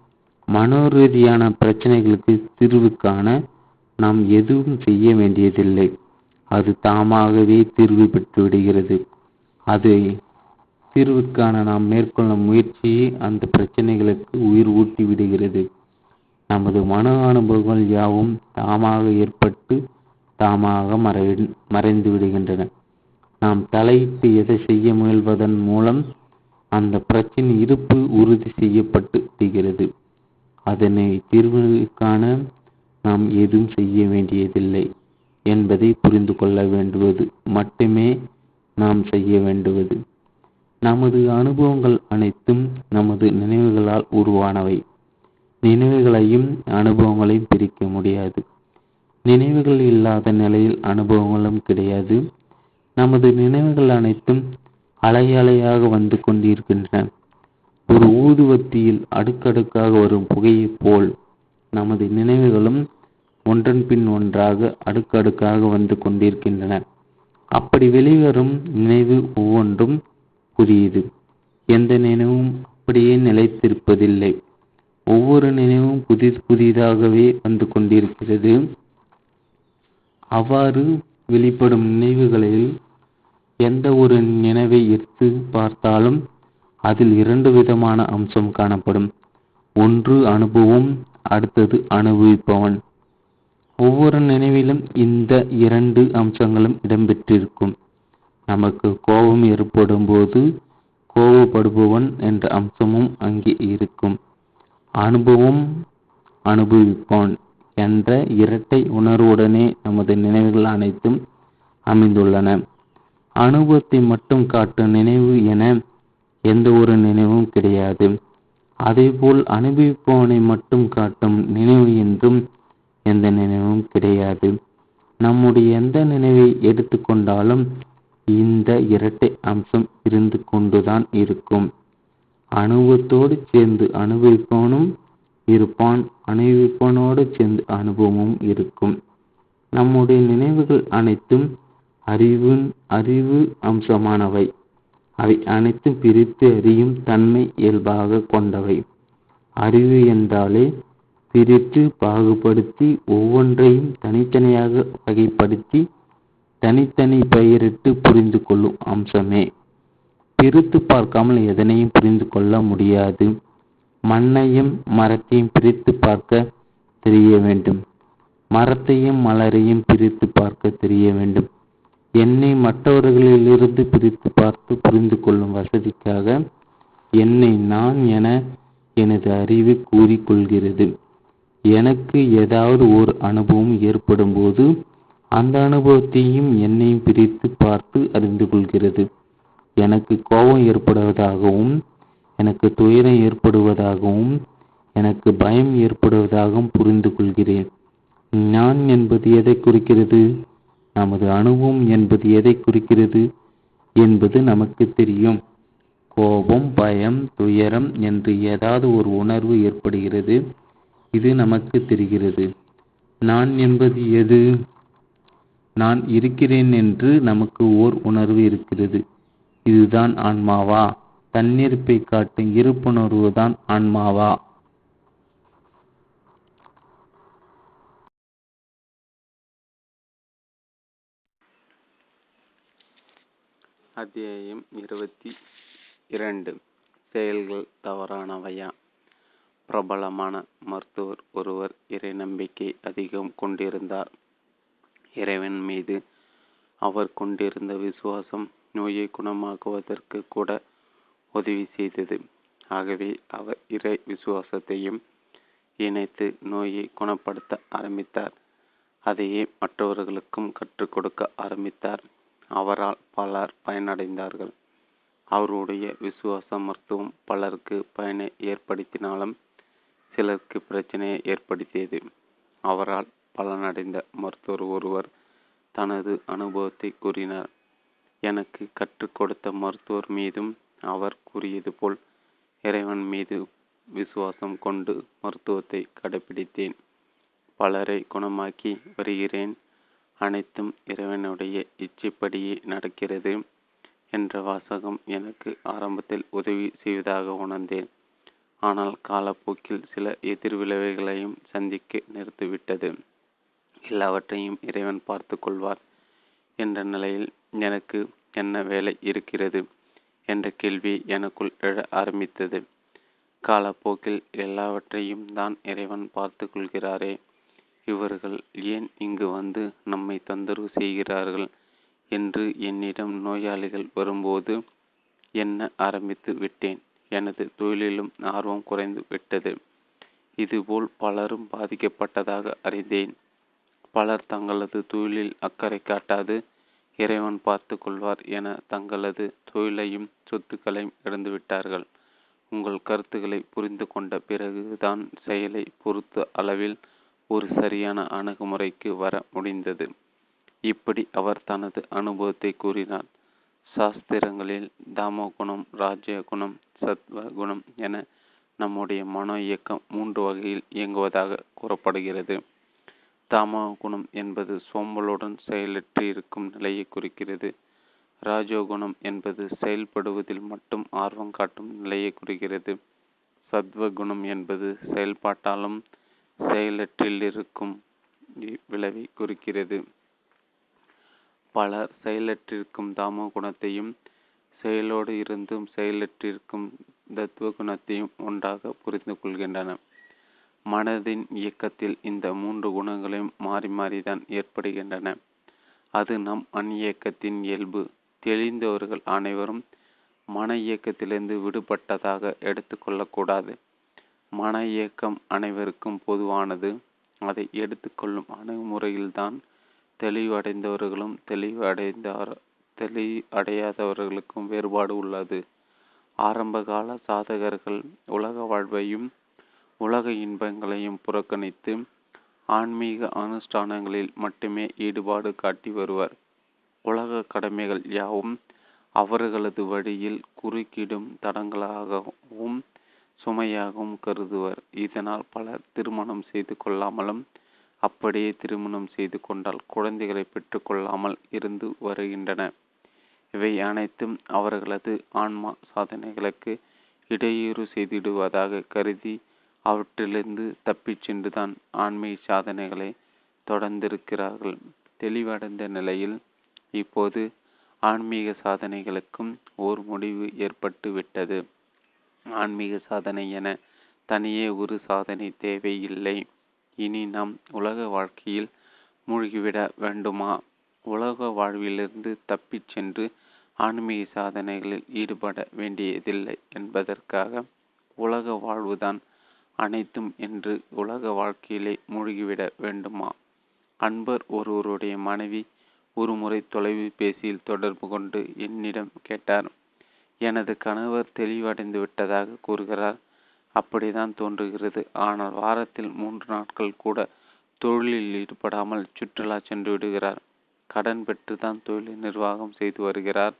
மனோரீதியான பிரச்சனைகளுக்கு தீர்வு காண நாம் எதுவும் செய்ய வேண்டியதில்லை. அது தாமாகவே தீர்வு பெற்று விடுகிறது. அது தீர்வுக்கான நாம் மேற்கொள்ளும் முயற்சியை அந்த பிரச்சனைகளுக்கு உயிர் ஊட்டி விடுகிறது. நமது மன அனுபவங்கள் யாவும் தாமாக ஏற்பட்டு தாமாக மறை மறைந்து விடுகின்றன. நாம் தலையிட்டு எதை செய்ய முயல்வதன் மூலம் அந்த பிரச்சினை இருப்பு உறுதி செய்யப்பட்டு விடுகிறது. அதனை தீர்வுக்கான நாம் எதுவும் செய்ய வேண்டியதில்லை. என்பதை புரிந்து கொள்ள வேண்டுவது மட்டுமே நாம் செய்ய வேண்டுவது. நமது அனுபவங்கள் அனைத்தும் நமது நினைவுகளால் உருவானவை. நினைவுகளையும் அனுபவங்களையும் பிரிக்க முடியாது. நினைவுகள் இல்லாத நிலையில் அனுபவங்களும் கிடையாது. நமது நினைவுகள் அனைத்தும் அலை அலையாக வந்து கொண்டிருக்கின்றன. ஒரு ஊதுவத்தியில் அடுக்கடுக்காக வரும் புகையைப் போல் நமது நினைவுகளும் ஒன்றன் பின் ஒன்றாக அடுக்கடுக்காக வந்து கொண்டிருக்கின்றன. அப்படி வெளிவரும் நினைவு ஒவ்வொன்றும் புதியது. எந்த நினைவும் அப்படியே நிலைத்திருப்பதில்லை. ஒவ்வொரு நினைவும் புதிது புதிதாகவே வந்து கொண்டிருக்கிறது. அவ்வாறு வெளிப்படும் நினைவுகளில் எந்த ஒரு நினைவை எடுத்து பார்த்தாலும் அதில் இரண்டு விதமான அம்சம் காணப்படும். ஒன்று அனுபவம் அடுத்தது அனுபவிப்பவன். ஒவ்வொரு நினைவிலும் இந்த இரண்டு அம்சங்களும் இடம்பெற்றிருக்கும். நமக்கு கோபம் ஏற்படும் போது கோபப்படுபவன் என்ற அம்சமும் அங்கே இருக்கும். அனுபவம் அனுபவிப்பான் என்ற இரட்டை உணர்வுடனே நமது நினைவுகள் அனைத்தும் அமைந்துள்ளன. அனுபவத்தை மட்டும் காட்டும் நினைவு என எந்த ஒரு நினைவும் கிடையாது. அதேபோல் அனுபவிப்பவனை மட்டும் காட்டும் நினைவு என்றும் எந்த நினைவும் கிடையாது. நம்முடைய எந்த நினைவை எடுத்துக்கொண்டாலும் இந்த இரட்டை அம்சம் இருந்து கொண்டுதான் இருக்கும். அனுபவத்தோடு சேர்ந்து அனுபவிப்பவனும் இருப்பான். அனுபவிப்பவனோடு சேர்ந்து அனுபவமும் இருக்கும். நம்முடைய நினைவுகள் அனைத்தும் அறிவின் அறிவு அம்சமானவை. அவை அனைத்தும் பிரித்து அறியும் தன்மை இயல்பாக கொண்டவை. அறிவு என்றாலே பிரித்து பாகுபடுத்தி ஒவ்வொன்றையும் தனித்தனியாக வகைப்படுத்தி தனித்தனி பெயரிட்டு புரிந்து கொள்ளும் அம்சமே. பிரித்து பார்க்காமல் எதனையும் புரிந்து கொள்ள முடியாது. மண்ணையும் மரத்தையும் பிரித்து பார்க்க தெரிய வேண்டும். மரத்தையும் மலரையும் பிரித்து பார்க்க தெரிய வேண்டும். என்னை மற்றவர்களிலிருந்து பிரித்து பார்த்து புரிந்து கொள்ளும் வசதிக்காக என்னை நான் என எனது அறிவு கூறிக்கொள்கிறது. எனக்கு ஏதாவது ஒரு அனுபவம் ஏற்படும் போது அந்த அனுபவத்தையும் என்னையும் பிரித்து பார்த்து அறிந்து கொள்கிறது. எனக்கு கோபம் ஏற்படுவதாகவும் எனக்கு துயரம் ஏற்படுவதாகவும் எனக்கு பயம் ஏற்படுவதாகவும் புரிந்து கொள்கிறேன். நான் என்பது எதை குறிக்கிறது? நமது அனுபவம் என்பது எதை குறிக்கிறது என்பது நமக்கு தெரியும். கோபம் பயம் துயரம் என்று ஏதாவது ஒரு உணர்வு ஏற்படுகிறது. இது நமக்கு தெரிகிறது. நான் என்பது எது? நான் இருக்கிறேன் என்று நமக்கு ஓர் உணர்வு இருக்கிறது. இதுதான் ஆன்மாவா? தன்னிருப்பை காட்டும் இருப்புணர்வு தான் ஆன்மாவா? அத்தியாயம் இருபத்தி இரண்டு. செயல்கள் தவறானவையா? பிரபலமான மருத்துவர் ஒருவர் இறை நம்பிக்கை அதிகம் கொண்டிருந்தார். இறைவன் மீது அவர் கொண்டிருந்த விசுவாசம் நோயை குணமாக்குவதற்கு கூட உதவி செய்தது. ஆகவே அவர் இறை விசுவாசத்தையும் இணைத்து நோயை குணப்படுத்த ஆரம்பித்தார். அதையே மற்றவர்களுக்கும் கற்றுக் கொடுக்க ஆரம்பித்தார். அவரால் பலர் பயனடைந்தார்கள். அவருடைய விசுவாச மருத்துவம் பலருக்கு பயனை ஏற்படுத்தினாலும் சிலருக்கு பிரச்சனையை ஏற்படுத்தியது. அவரால் பலனடைந்த மருத்துவர் ஒருவர் தனது அனுபவத்தை கூறினார். எனக்கு கற்றுக் கொடுத்த மருத்துவர் மீதும் அவர் கூறியது போல் இறைவன் மீது விசுவாசம் கொண்டு மருத்துவத்தை கடைபிடித்தேன் பலரை குணமாக்கி வருகிறேன். அனைத்தும் இறைவனுடைய இச்சைப்படியே நடக்கிறது என்ற வாசகம் எனக்கு ஆரம்பத்தில் உதவி செய்வதாக உணர்ந்தேன். ஆனால் காலப்போக்கில் சில எதிர்விளைவுகளையும் சந்திக்க நிறுத்திவிட்டது. எல்லாவற்றையும் இறைவன் பார்த்து கொள்வார் என்ற நிலையில் எனக்கு என்ன வேலை இருக்கிறது என்ற கேள்வி எனக்குள் எழ ஆரம்பித்தது. காலப்போக்கில் எல்லாவற்றையும் தான் இறைவன் பார்த்து கொள்கிறாரே. இவர்கள் ஏன் இங்கு வந்து நம்மை தொந்தரவு செய்கிறார்கள் என்று என்னிடம் நோயாளிகள் வரும்போது எண்ண ஆரம்பித்து விட்டேன்? எனது தொழிலிலும் ஆர்வம் குறைந்து விட்டது. இதுபோல் பலரும் பாதிக்கப்பட்டதாக அறிந்தேன். பலர் தங்களது தொழிலில் அக்கறை காட்டாது இறைவன் பார்த்து கொள்வார் என தங்களது தொழிலையும் சொத்துக்களையும் இழந்துவிட்டார்கள் உங்கள் கருத்துக்களை புரிந்து கொண்ட பிறகுதான் செயலை பொறுத்த அளவில் ஒரு சரியான அணுகுமுறைக்கு வர முடிந்தது. இப்படி அவர் தனது அனுபவத்தை கூறினார். சாஸ்திரங்களில் தாமோ குணம் ராஜ்ய குணம் சத்வ குணம் என நம்முடைய மனோ இயக்கம் மூன்று வகையில் இயங்குவதாக கூறப்படுகிறது. தாமோ குணம் என்பது சோம்பலுடன் செயலற்று இருக்கும் நிலையை குறிக்கிறது. ராஜோகுணம் என்பது செயல்படுவதில் மட்டும் ஆர்வம் காட்டும் நிலையை குறிக்கிறது. சத்வகுணம் என்பது செயல்பாட்டாலும் செயலற்றில் இருக்கும் விளைவை குறிக்கிறது. பலர் செயலற்றிருக்கும் தாமோ குணத்தையும் செயலோடு இருந்தும் செயலற்றிருக்கும் தத்துவ குணத்தையும் ஒன்றாக புரிந்து கொள்கின்றன. மனதின் இயக்கத்தில் இந்த மூன்று குணங்களையும் மாறி மாறிதான் ஏற்படுகின்றன. அது நம் அந்நியக்கத்தின் இயல்பு. தெளிந்தவர்கள் அனைவரும் மன இயக்கத்திலிருந்து விடுபட்டதாக எடுத்துக்கொள்ளக்கூடாது மன இயக்கம் அனைவருக்கும் பொதுவானது. அதை எடுத்துக்கொள்ளும் அணுகுமுறையில்தான் தெளிவடைந்தவர்களும் தெளிவு அடைந்த தெளிவு அடையாதவர்களுக்கும் வேறுபாடு உள்ளது. ஆரம்பகால சாதகர்கள் உலக வாழ்வையும் உலக இன்பங்களையும் புறக்கணித்து ஆன்மீக அனுஷ்டானங்களில் மட்டுமே ஈடுபாடு காட்டி வருவர். உலக கடமைகள் யாவும் அவர்களது வழியில் குறுக்கிடும் தடங்களாகவும் சுமையாகவும் கருதுவர். இதனால் பலர் திருமணம் செய்து கொள்ளாமலும் அப்படியே திருமணம் செய்து கொண்டால் குழந்தைகளை பெற்றுக்கொள்ளாமல் இருந்து வருகின்றன. இவை அனைத்தும் அவர்களது ஆன்மா சாதனைகளுக்கு இடையூறு செய்திடுவதாக கருதி அவற்றிலிருந்து தப்பிச் சென்றுதான் ஆன்மீக சாதனைகளை தொடர்ந்திருக்கிறார்கள். தெளிவடைந்த நிலையில் இப்போது ஆன்மீக சாதனைகளுக்கும் ஓர் முடிவு ஏற்பட்டு விட்டது. ஆன்மீக சாதனை என தனியே ஒரு சாதனை தேவையில்லை. இனி நாம் உலக வாழ்க்கையில் மூழ்கிவிட வேண்டுமா? உலக வாழ்விலிருந்து தப்பிச் சென்று ஆன்மீக சாதனைகளில் ஈடுபட வேண்டியதில்லை என்பதற்காக உலக வாழ்வுதான் அனைத்தும் என்று உலக வாழ்க்கையிலே மூழ்கிவிட வேண்டுமா? அன்பர் ஒருவருடைய மனைவி ஒருமுறை தொலைபேசியில் தொடர்பு கொண்டு என்னிடம் கேட்டார். எனது கணவர் தெளிவடைந்து விட்டதாக கூறுகிறார். அப்படிதான் தோன்றுகிறது. ஆனால் வாரத்தில் மூன்று நாட்கள் கூட தொழிலில் ஈடுபடாமல் சுற்றுலா சென்று விடுகிறார். கடன் பெற்றுதான் தொழிலை நிர்வாகம் செய்து வருகிறார்.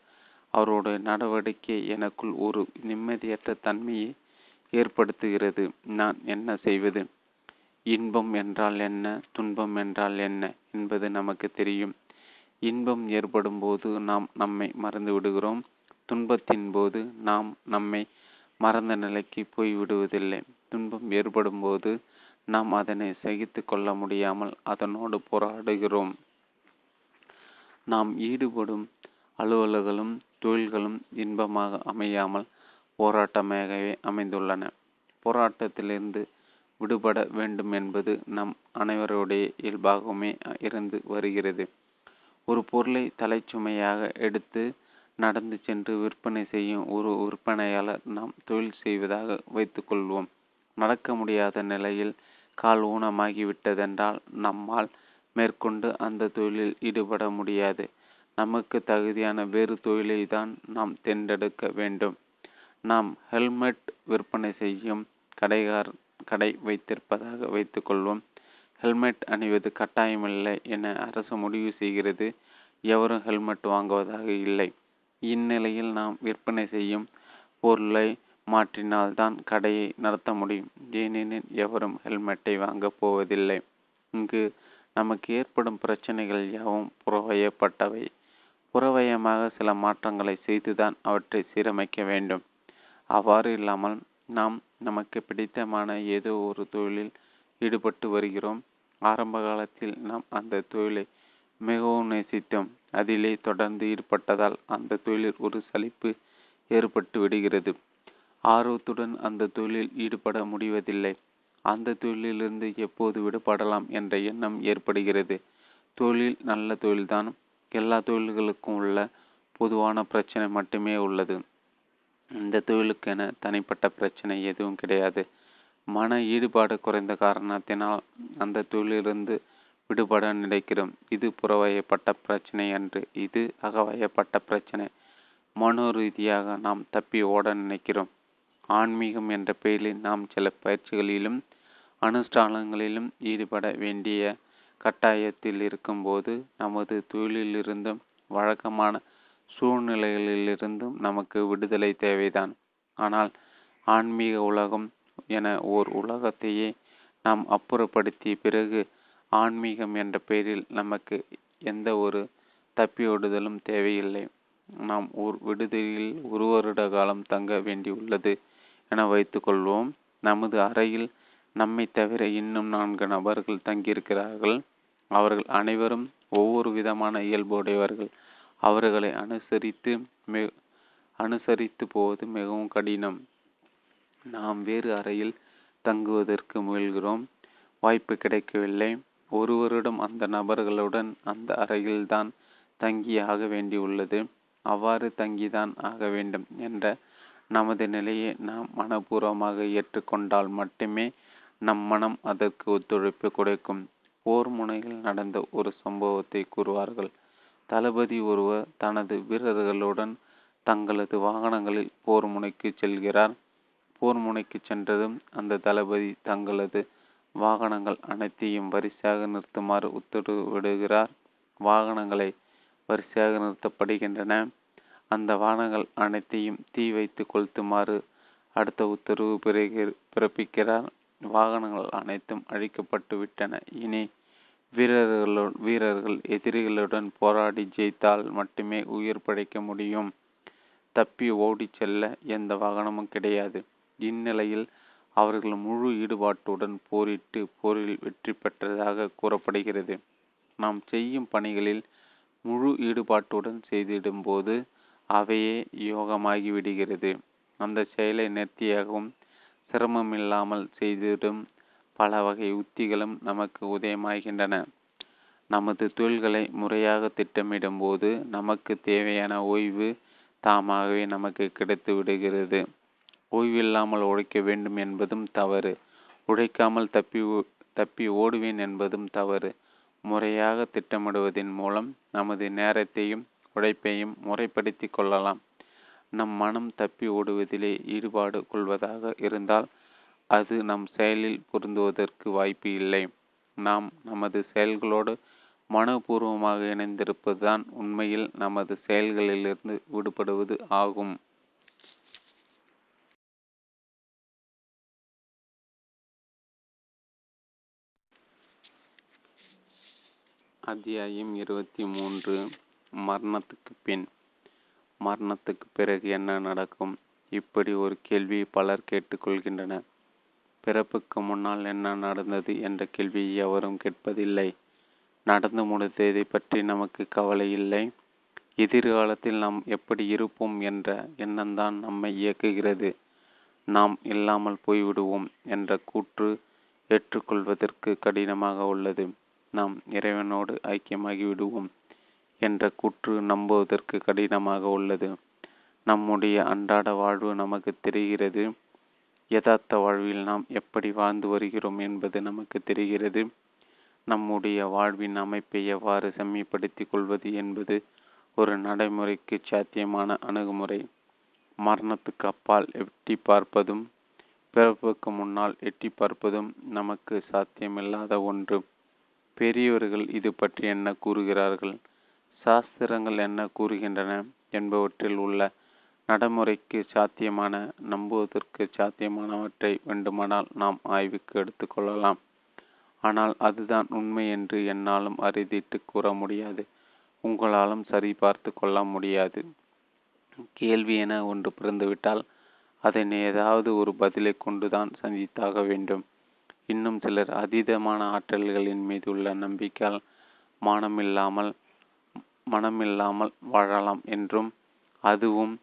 அவருடைய நடவடிக்கை எனக்குள் ஒரு நிம்மதியற்ற தன்மையை ஏற்படுத்துகிறது. நான் என்ன செய்வது? இன்பம் என்றால் என்ன? துன்பம் என்றால் என்ன? என்பது நமக்கு தெரியும். இன்பம் ஏற்படும் போது நாம் நம்மை மறந்து விடுகிறோம். துன்பத்தின் போது நாம் நம்மை மறந்த நிலைக்கு போய் விடுவதில்லை. துன்பம் ஏற்படும் போது நாம் அதனை சகித்து கொள்ள முடியாமல் அதனோடு போராடுகிறோம். நாம் ஈடுபடும் அலுவல்களும் தொழில்களும் இன்பமாக அமையாமல் போராட்டமாகவே அமைந்துள்ளன. போராட்டத்திலிருந்து விடுபட வேண்டும் என்பது நம் அனைவருடைய இயல்பாகவுமே இருந்து வருகிறது. ஒரு பொருளை தலைச்சுமையாக எடுத்து நடந்து சென்று விற்பனை செய்யும் ஒரு விற்பனையாளர் நாம் தொழில் செய்வதாக வைத்துக்கொள்வோம். நடக்க முடியாத நிலையில் கால் ஊனமாகிவிட்டதென்றால் நம்மால் மேற்கொண்டு அந்த தொழிலில் ஈடுபட முடியாது. நமக்கு தகுதியான வேறு தொழிலை தான் நாம் தேர்ந்தெடுக்க வேண்டும். நாம் ஹெல்மெட் விற்பனை செய்யும் கடைகார் கடை வைத்திருப்பதாக வைத்துக்கொள்வோம். ஹெல்மெட் அணிவது கட்டாயமில்லை என அரசு முடிவு செய்கிறது. எவரும் ஹெல்மெட் வாங்குவதாக இல்லை. இந்நிலையில் நாம் விற்பனை செய்யும் பொருளை மாற்றினால்தான் கடையை நடத்த முடியும். ஏனெனில் எவரும் ஹெல்மெட்டை வாங்கப் போவதில்லை. இங்கு நமக்கு ஏற்படும் பிரச்சனைகள் யாவும் புறவயப்பட்டவை. புறவயமாக சில மாற்றங்களை செய்துதான் அவற்றை சீரமைக்க வேண்டும். அவ்வாறு இல்லாமல் நாம் நமக்கு பிடித்தமான ஏதோ ஒரு தொழிலில் ஈடுபட்டு வருகிறோம். ஆரம்ப காலத்தில் நாம் அந்த தொழிலை மிகவும் நேசித்தோம். அதிலே தொடர்ந்து ஈடுபட்டதால் அந்த தொழிலில் ஒரு சலிப்பு ஏற்பட்டு விடுகிறது. ஆர்வத்துடன் அந்த தொழிலில் ஈடுபட முடிவதில்லை. அந்த தொழிலிலிருந்து எப்போது விடுபடலாம் என்ற எண்ணம் ஏற்படுகிறது. தொழில் நல்ல தொழில்தான். எல்லா தொழில்களுக்கும் உள்ள பொதுவான பிரச்சனை மட்டுமே உள்ளது. இந்த தொழிலுக்கென தனிப்பட்ட பிரச்சனை எதுவும் கிடையாது. மன ஈடுபாடு குறைந்த காரணத்தினால் அந்த தொழிலிருந்து விடுபட நினைக்கிறோம். இது புறவயப்பட்ட பிரச்சனை அன்று. இது அகவயப்பட்ட பிரச்சனை. மனோ ரீதியாக நாம் தப்பி ஓட நினைக்கிறோம். ஆன்மீகம் என்ற பெயரில் நாம் சில பயிற்சிகளிலும் அனுஷ்டானங்களிலும் ஈடுபட வேண்டிய கட்டாயத்தில் இருக்கும்போது நமது தொழிலிலிருந்தும் வழக்கமான சூழ்நிலைகளிலிருந்தும் நமக்கு விடுதலை தேவைதான். ஆனால் ஆன்மீக உலகம் என ஓர் உலகத்தையே நாம் அப்புறப்படுத்திய பிறகு ஆன்மீகம் என்ற பெயரில் நமக்கு எந்த ஒரு தப்பியோடுதலும் தேவையில்லை. நாம் ஒரு விடுதலையில் ஒரு வருட காலம் தங்க வேண்டியுள்ளது என வைத்துக்கொள்வோம் நமது அறையில் நம்மை தவிர இன்னும் நான்கு நபர்கள் தங்கியிருக்கிறார்கள். அவர்கள் அனைவரும் ஒவ்வொரு விதமான இயல்புடையவர்கள். அவர்களை அனுசரித்து மி அனுசரித்து போவது மிகவும் கடினம். நாம் வேறு அறையில் தங்குவதற்கு முயல்கிறோம். வாய்ப்பு கிடைக்கவில்லை. ஒருவரிடம் அந்த நபர்களுடன் அந்த அறையில்தான் தங்கியாக வேண்டியுள்ளது. அவ்வாறு தங்கிதான் ஆக வேண்டும் என்ற நமது நிலையை நாம் மனப்பூர்வமாக ஏற்றுக்கொண்டால் மட்டுமே நம் மனம் அதற்கு ஒத்துழைப்பு கொடுக்கும். போர் முனையில் நடந்த ஒரு சம்பவத்தை கூறுவார்கள். தளபதி ஒருவர் தனது வீரர்களுடன் தங்களது வாகனங்களில் போர் முனைக்கு செல்கிறார். போர் முனைக்கு சென்றதும் அந்த தளபதி தங்களது வாகனங்கள் அனைத்தையும் வரிசையாக நிறுத்துமாறு உத்தரவிடுகிறார். வாகனங்களை வரிசையாக நிறுத்தப்படுகின்றன. அந்த வாகனங்கள் அனைத்தையும் தீ வைத்து கொளுத்துமாறு அடுத்த உத்தரவு பிறப்பிக்கிறார். வாகனங்கள் அனைத்தும் அழிக்கப்பட்டு விட்டன. இனி வீரர்களுடன் வீரர்கள் எதிரிகளுடன் போராடி ஜெயித்தால் மட்டுமே உயிர் படைக்க முடியும். தப்பி ஓடி செல்ல எந்த வாகனமும் கிடையாது. இந்நிலையில் அவர்கள் முழு ஈடுபாட்டுடன் போரிட்டு போரில் வெற்றி பெற்றதாக கூறப்படுகிறது. நாம் செய்யும் பணிகளில் முழு ஈடுபாட்டுடன் செய்திடும்போது அவையே யோகமாகி விடுகிறது அந்த செயலை நேர்த்தியாகவும் சிரமமில்லாமல் செய்திடும் பல வகை உத்திகளும் நமக்கு உதயமாகின்றன. நமது தொழில்களை முறையாக திட்டமிடும்போது நமக்கு தேவையான ஓய்வு தாமாகவே நமக்கு கிடைத்து விடுகிறது ஓய்வில்லாமல் உழைக்க வேண்டும் என்பதும் தவறு. உழைக்காமல் தப்பி தப்பி ஓடுவேன் என்பதும் தவறு. முறையாக திட்டமிடுவதன் மூலம் நமது நேரத்தையும் உழைப்பையும் முறைப்படுத்தி கொள்ளலாம். நம் மனம் தப்பி ஓடுவதிலே ஈடுபாடு கொள்வதாக இருந்தால் அது நம் செயலில் பொருந்துவதற்கு வாய்ப்பு இல்லை. நாம் நமது செயல்களோடு மனப்பூர்வமாக இணைந்திருப்பதுதான் உண்மையில் நமது செயல்களிலிருந்து விடுபடுவது ஆகும். அத்தியாயம் இருபத்தி மூன்று மரணத்துக்கு பின். மரணத்துக்கு பிறகு என்ன நடக்கும்? இப்படி ஒரு கேள்வியை பலர் கேட்டுக்கொள்கின்றனர். பிறப்புக்கு முன்னால் என்ன நடந்தது என்ற கேள்வியை எவரும் கேட்பதில்லை. நடந்து முடிந்ததை பற்றி நமக்கு கவலை இல்லை. எதிர்காலத்தில் நாம் எப்படி இருப்போம் என்ற எண்ணம்தான் நம்மை இயக்குகிறது. நாம் இல்லாமல் போய்விடுவோம் என்ற கூற்று ஏற்றுக்கொள்வதற்கு கடினமாக உள்ளது. நாம் இறைவனோடு ஐக்கியமாகி விடுவோம் என்ற கூற்று நம்புவதற்கு கடினமாக உள்ளது. நம்முடைய அன்றாட வாழ்வு நமக்கு தெரிகிறது. யதார்த்த வாழ்வில் நாம் எப்படி வாழ்ந்து வருகிறோம் என்பது நமக்கு தெரிகிறது. நம்முடைய வாழ்வின் அமைப்பை எவ்வாறு செம்மைப்படுத்தி கொள்வது என்பது ஒரு நடைமுறைக்கு சாத்தியமான அணுகுமுறை. மரணத்துக்கு அப்பால் எட்டி பார்ப்பதும் பிறப்புக்கு முன்னால் எட்டி பார்ப்பதும் நமக்கு சாத்தியமில்லாத ஒன்று. பெரியவர்கள் இது பற்றி என்ன கூறுகிறார்கள்? சாஸ்திரங்கள் என்ன கூறுகின்றன என்பவற்றில் உள்ள நடைமுறைக்கு சாத்தியமான நம்புவதற்கு சாத்தியமானவற்றை வேண்டுமானால் நாம் ஆய்வுக்கு எடுத்துக்கொள்ளலாம் ஆனால் அதுதான் உண்மை என்று என்னாலும் அறுதிட்டு கூற முடியாது. உங்களாலும் சரி பார்த்து கொள்ள முடியாது. கேள்வி என ஒன்று பிறந்துவிட்டால் அதனை ஏதாவது ஒரு பதிலை கொண்டுதான் சந்தித்தாக வேண்டும். இன்னும் சிலர் அதீதமான ஆற்றல்களின் மீது உள்ள நம்பிக்கையால் மானமில்லாமல் மனமில்லாமல் வாழலாம் என்றும் அதுவும்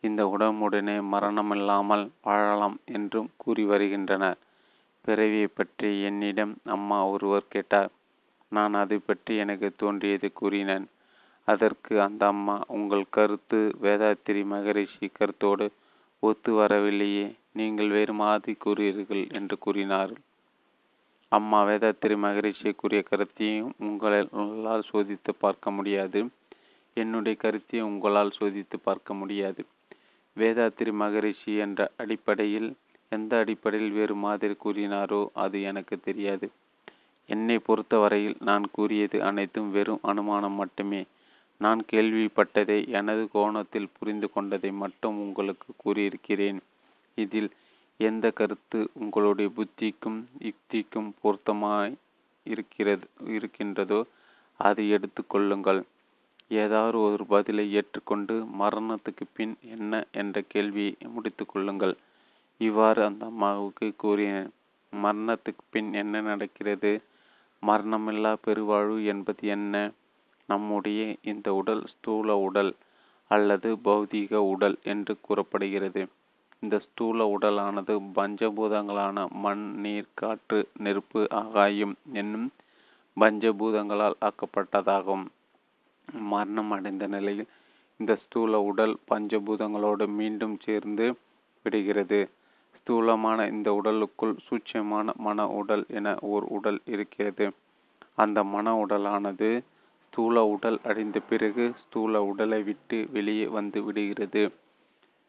இந்த உடம்புடனே மரணமில்லாமல் வாழலாம் என்றும் கூறி வருகின்றனர். பிறவியை பற்றி என்னிடம் அம்மா ஒருவர் கேட்டார். நான் அது பற்றி எனக்கு தோன்றியது கூறினேன். அதற்கு அந்த அம்மா உங்கள் கருத்து வேதாத்திரி மகரிஷி கருத்தோடு ஒத்து வரவில்லையே நீங்கள் வேறு மாதிரி கூறுகிறீர்கள் என்று கூறினார்கள். அம்மா வேதாத்திரி மகரிஷி கூறிய கருத்தையும் உங்களால் சோதித்து பார்க்க முடியாது. என்னுடைய கருத்தையும் உங்களால் சோதித்து பார்க்க முடியாது. வேதாத்திரி மகரிஷி என்ற அடிப்படையில் எந்த அடிப்படையில் வேறு மாதிரி கூறினாரோ அது எனக்கு தெரியாது. என்னை பொறுத்தவரையில் நான் கூறியது அனைத்தும் வெறும் அனுமானம் மட்டுமே. நான் கேள்விப்பட்டதை எனது கோணத்தில் புரிந்து கொண்டதை மட்டும் உங்களுக்கு கூறியிருக்கிறேன். இதில் எந்த கருத்து உங்களுடைய புத்திக்கும் யுக்திக்கும் பொருத்தமாய் இருக்கிறது இருக்கின்றதோ அதை எடுத்துக்கொள்ளுங்கள் ஏதாவது ஒரு பதிலை ஏற்றுக்கொண்டு மரணத்துக்கு பின் என்ன என்ற கேள்வியை முடித்து கொள்ளுங்கள். இவ்வாறு அந்த அம்மாவுக்கு கூறினேன். மரணத்துக்கு பின் என்ன நடக்கிறது? மரணமில்லா பெருவாழ்வு என்பது என்ன? நம்முடைய இந்த உடல் ஸ்தூல உடல் அல்லது பௌதீக உடல் என்று கூறப்படுகிறது. இந்த ஸ்தூல உடலானது பஞ்சபூதங்களான மண் நீர் காற்று நெருப்பு ஆகாயம் என்னும் பஞ்சபூதங்களால் ஆக்கப்பட்டதாகும். மரணம் அடைந்த நிலையில் இந்த ஸ்தூல உடல் பஞ்சபூதங்களோடு மீண்டும் சேர்ந்து விடுகிறது. ஸ்தூலமான இந்த உடலுக்குள் சூட்சமான மன உடல் என ஓர் உடல் இருக்கிறது. அந்த மன உடலானது ஸ்தூல உடல் அடைந்த பிறகு ஸ்தூல உடலை விட்டு வெளியே வந்து விடுகிறது.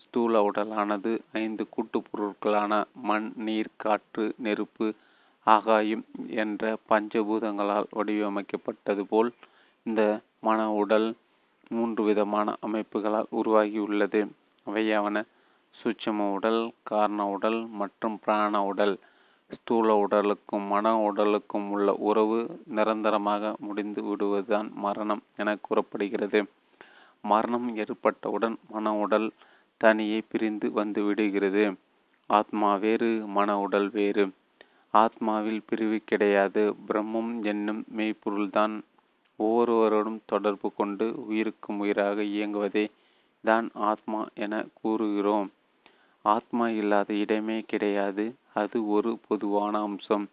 ஸ்தூல உடலானது ஐந்து கூட்டுப் பொருட்களான மண் நீர் காற்று நெருப்பு ஆகாயம் என்ற பஞ்சபூதங்களால் வடிவமைக்கப்பட்டது போல் இந்த மன உடல் மூன்று விதமான அமைப்புகளால் உருவாகியுள்ளது. அவையாவன சூட்சம உடல் காரண உடல் மற்றும் பிராண உடல். ஸ்தூல உடலுக்கும் மன உடலுக்கும் உள்ள உறவு நிரந்தரமாக முடிந்து விடுவதுதான் மரணம் என கூறப்படுகிறது. மரணம் ஏற்பட்டவுடன் மன உடல் தனியே பிரிந்து வந்து விடுகிறது. ஆத்மா வேறு மன உடல் வேறு. ஆத்மாவில் பிரிவு கிடையாது. பிரம்மம் என்னும் மெய்ப்பொருள்தான். ஒவ்வொருவரோடும் தொடர்பு கொண்டு உயிருக்கும் உயிராக இயங்குவதே தான் ஆத்மா என கூறுகிறோம். ஆத்மா இல்லாத இடமே கிடையாது. அது ஒரு பொதுவான அம்சம்.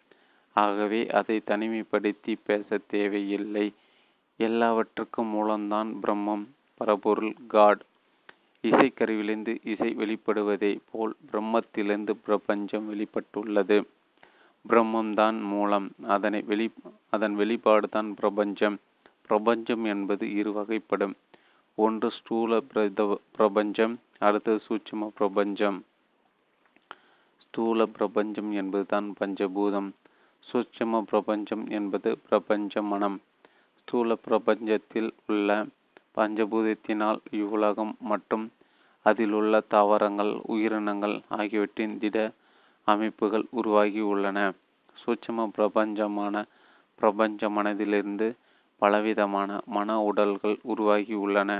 ஆகவே அதை தனிமைப்படுத்தி பேச தேவையில்லை. எல்லாவற்றுக்கும் மூலம்தான் பிரம்மம். பரபொருள் காட். இசைக்கருவிலிருந்து இசை வெளிப்படுவதை போல் பிரம்மத்திலிருந்து பிரபஞ்சம் வெளிப்பட்டுள்ளது. பிரம்மம்தான் மூலம். அதனை வெளி அதன் வெளிப்பாடு தான் பிரபஞ்சம். பிரபஞ்சம் என்பது இரு வகைப்படும். ஒன்று ஸ்தூல பிரபஞ்சம் அடுத்தது சூட்சும பிரபஞ்சம். ஸ்தூல பிரபஞ்சம் என்பதுதான் பஞ்சபூதம். சூட்சும பிரபஞ்சம் என்பது பிரபஞ்ச மனம். ஸ்தூல பிரபஞ்சத்தில் உள்ள பஞ்சபூதத்தினால் இவ்வுலகம் மற்றும் அதில் உள்ள தாவரங்கள் உயிரினங்கள் ஆகியவற்றின் திட அமைப்புகள் உருவாகி உள்ளன. சூட்சம பிரபஞ்சமான பிரபஞ்ச மனதிலிருந்து பலவிதமான மன உடல்கள் உருவாகி உள்ளன.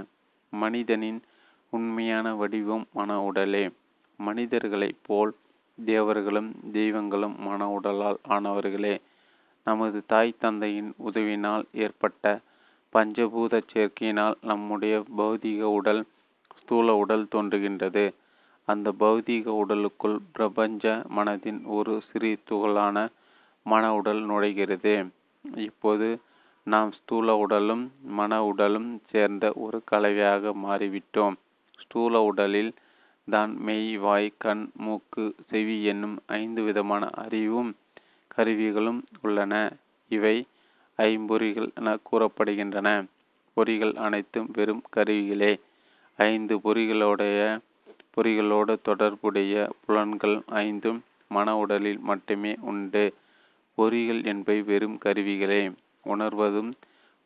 மனிதனின் உண்மையான வடிவம் மன உடலே. மனிதர்களைப் போல் தேவர்களும் தெய்வங்களும் மன உடலால் ஆனவர்களே. நமது தாய் தந்தையின் உதவினால் ஏற்பட்ட பஞ்சபூத சேர்க்கையினால் நம்முடைய பௌதிக உடல் ஸ்தூல உடல் தோன்றுகின்றது. அந்த பௌதீக உடலுக்குள் பிரபஞ்ச மனதின் ஒரு சிறு துகளான மன உடல் நுழைகிறது. இப்போது நாம் ஸ்தூல உடலும் மன உடலும் சேர்ந்த ஒரு கலவையாக மாறிவிட்டோம். ஸ்தூல உடலில் தான் மெய் வாய் கண் மூக்கு செவி என்னும் ஐந்து விதமான அறிவும் கருவிகளும் உள்ளன. இவை ஐம்பொறிகள் என கூறப்படுகின்றன. பொறிகள் அனைத்தும் வெறும் கருவிகளே. ஐந்து பொறிகளுடைய பொறிகளோடு தொடர்புடைய புலன்கள் ஐந்தும் மன உடலில் மட்டுமே உண்டு. பொறிகள் என்பவை வெறும் கருவிகளே. உணர்வதும்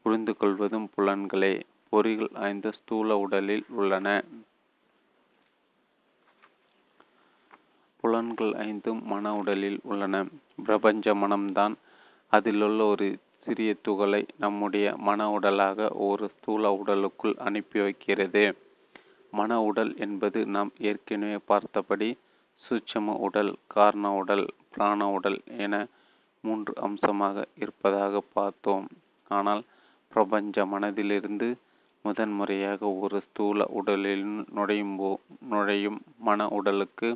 புரிந்து கொள்வதும் புலன்களே. பொறிகள் ஐந்து ஸ்தூல உடலில் உள்ளன. புலன்கள் ஐந்தும் மன உடலில் உள்ளன. பிரபஞ்ச மனம்தான் அதிலுள்ள ஒரு சிறிய துகளை நம்முடைய மன உடலாக ஒரு ஸ்தூல உடலுக்குள் அனுப்பி வைக்கிறது. மன உடல் என்பது நாம் ஏற்கனவே பார்த்தபடி சூட்சம உடல் காரண உடல் பிராண உடல் என மூன்று அம்சமாக இருப்பதாக பார்த்தோம். ஆனால் பிரபஞ்ச மனதிலிருந்து முதன்முறையாக ஒரு ஸ்தூல உடலில் நுழையும் போ நுழையும் மன உடலுக்கு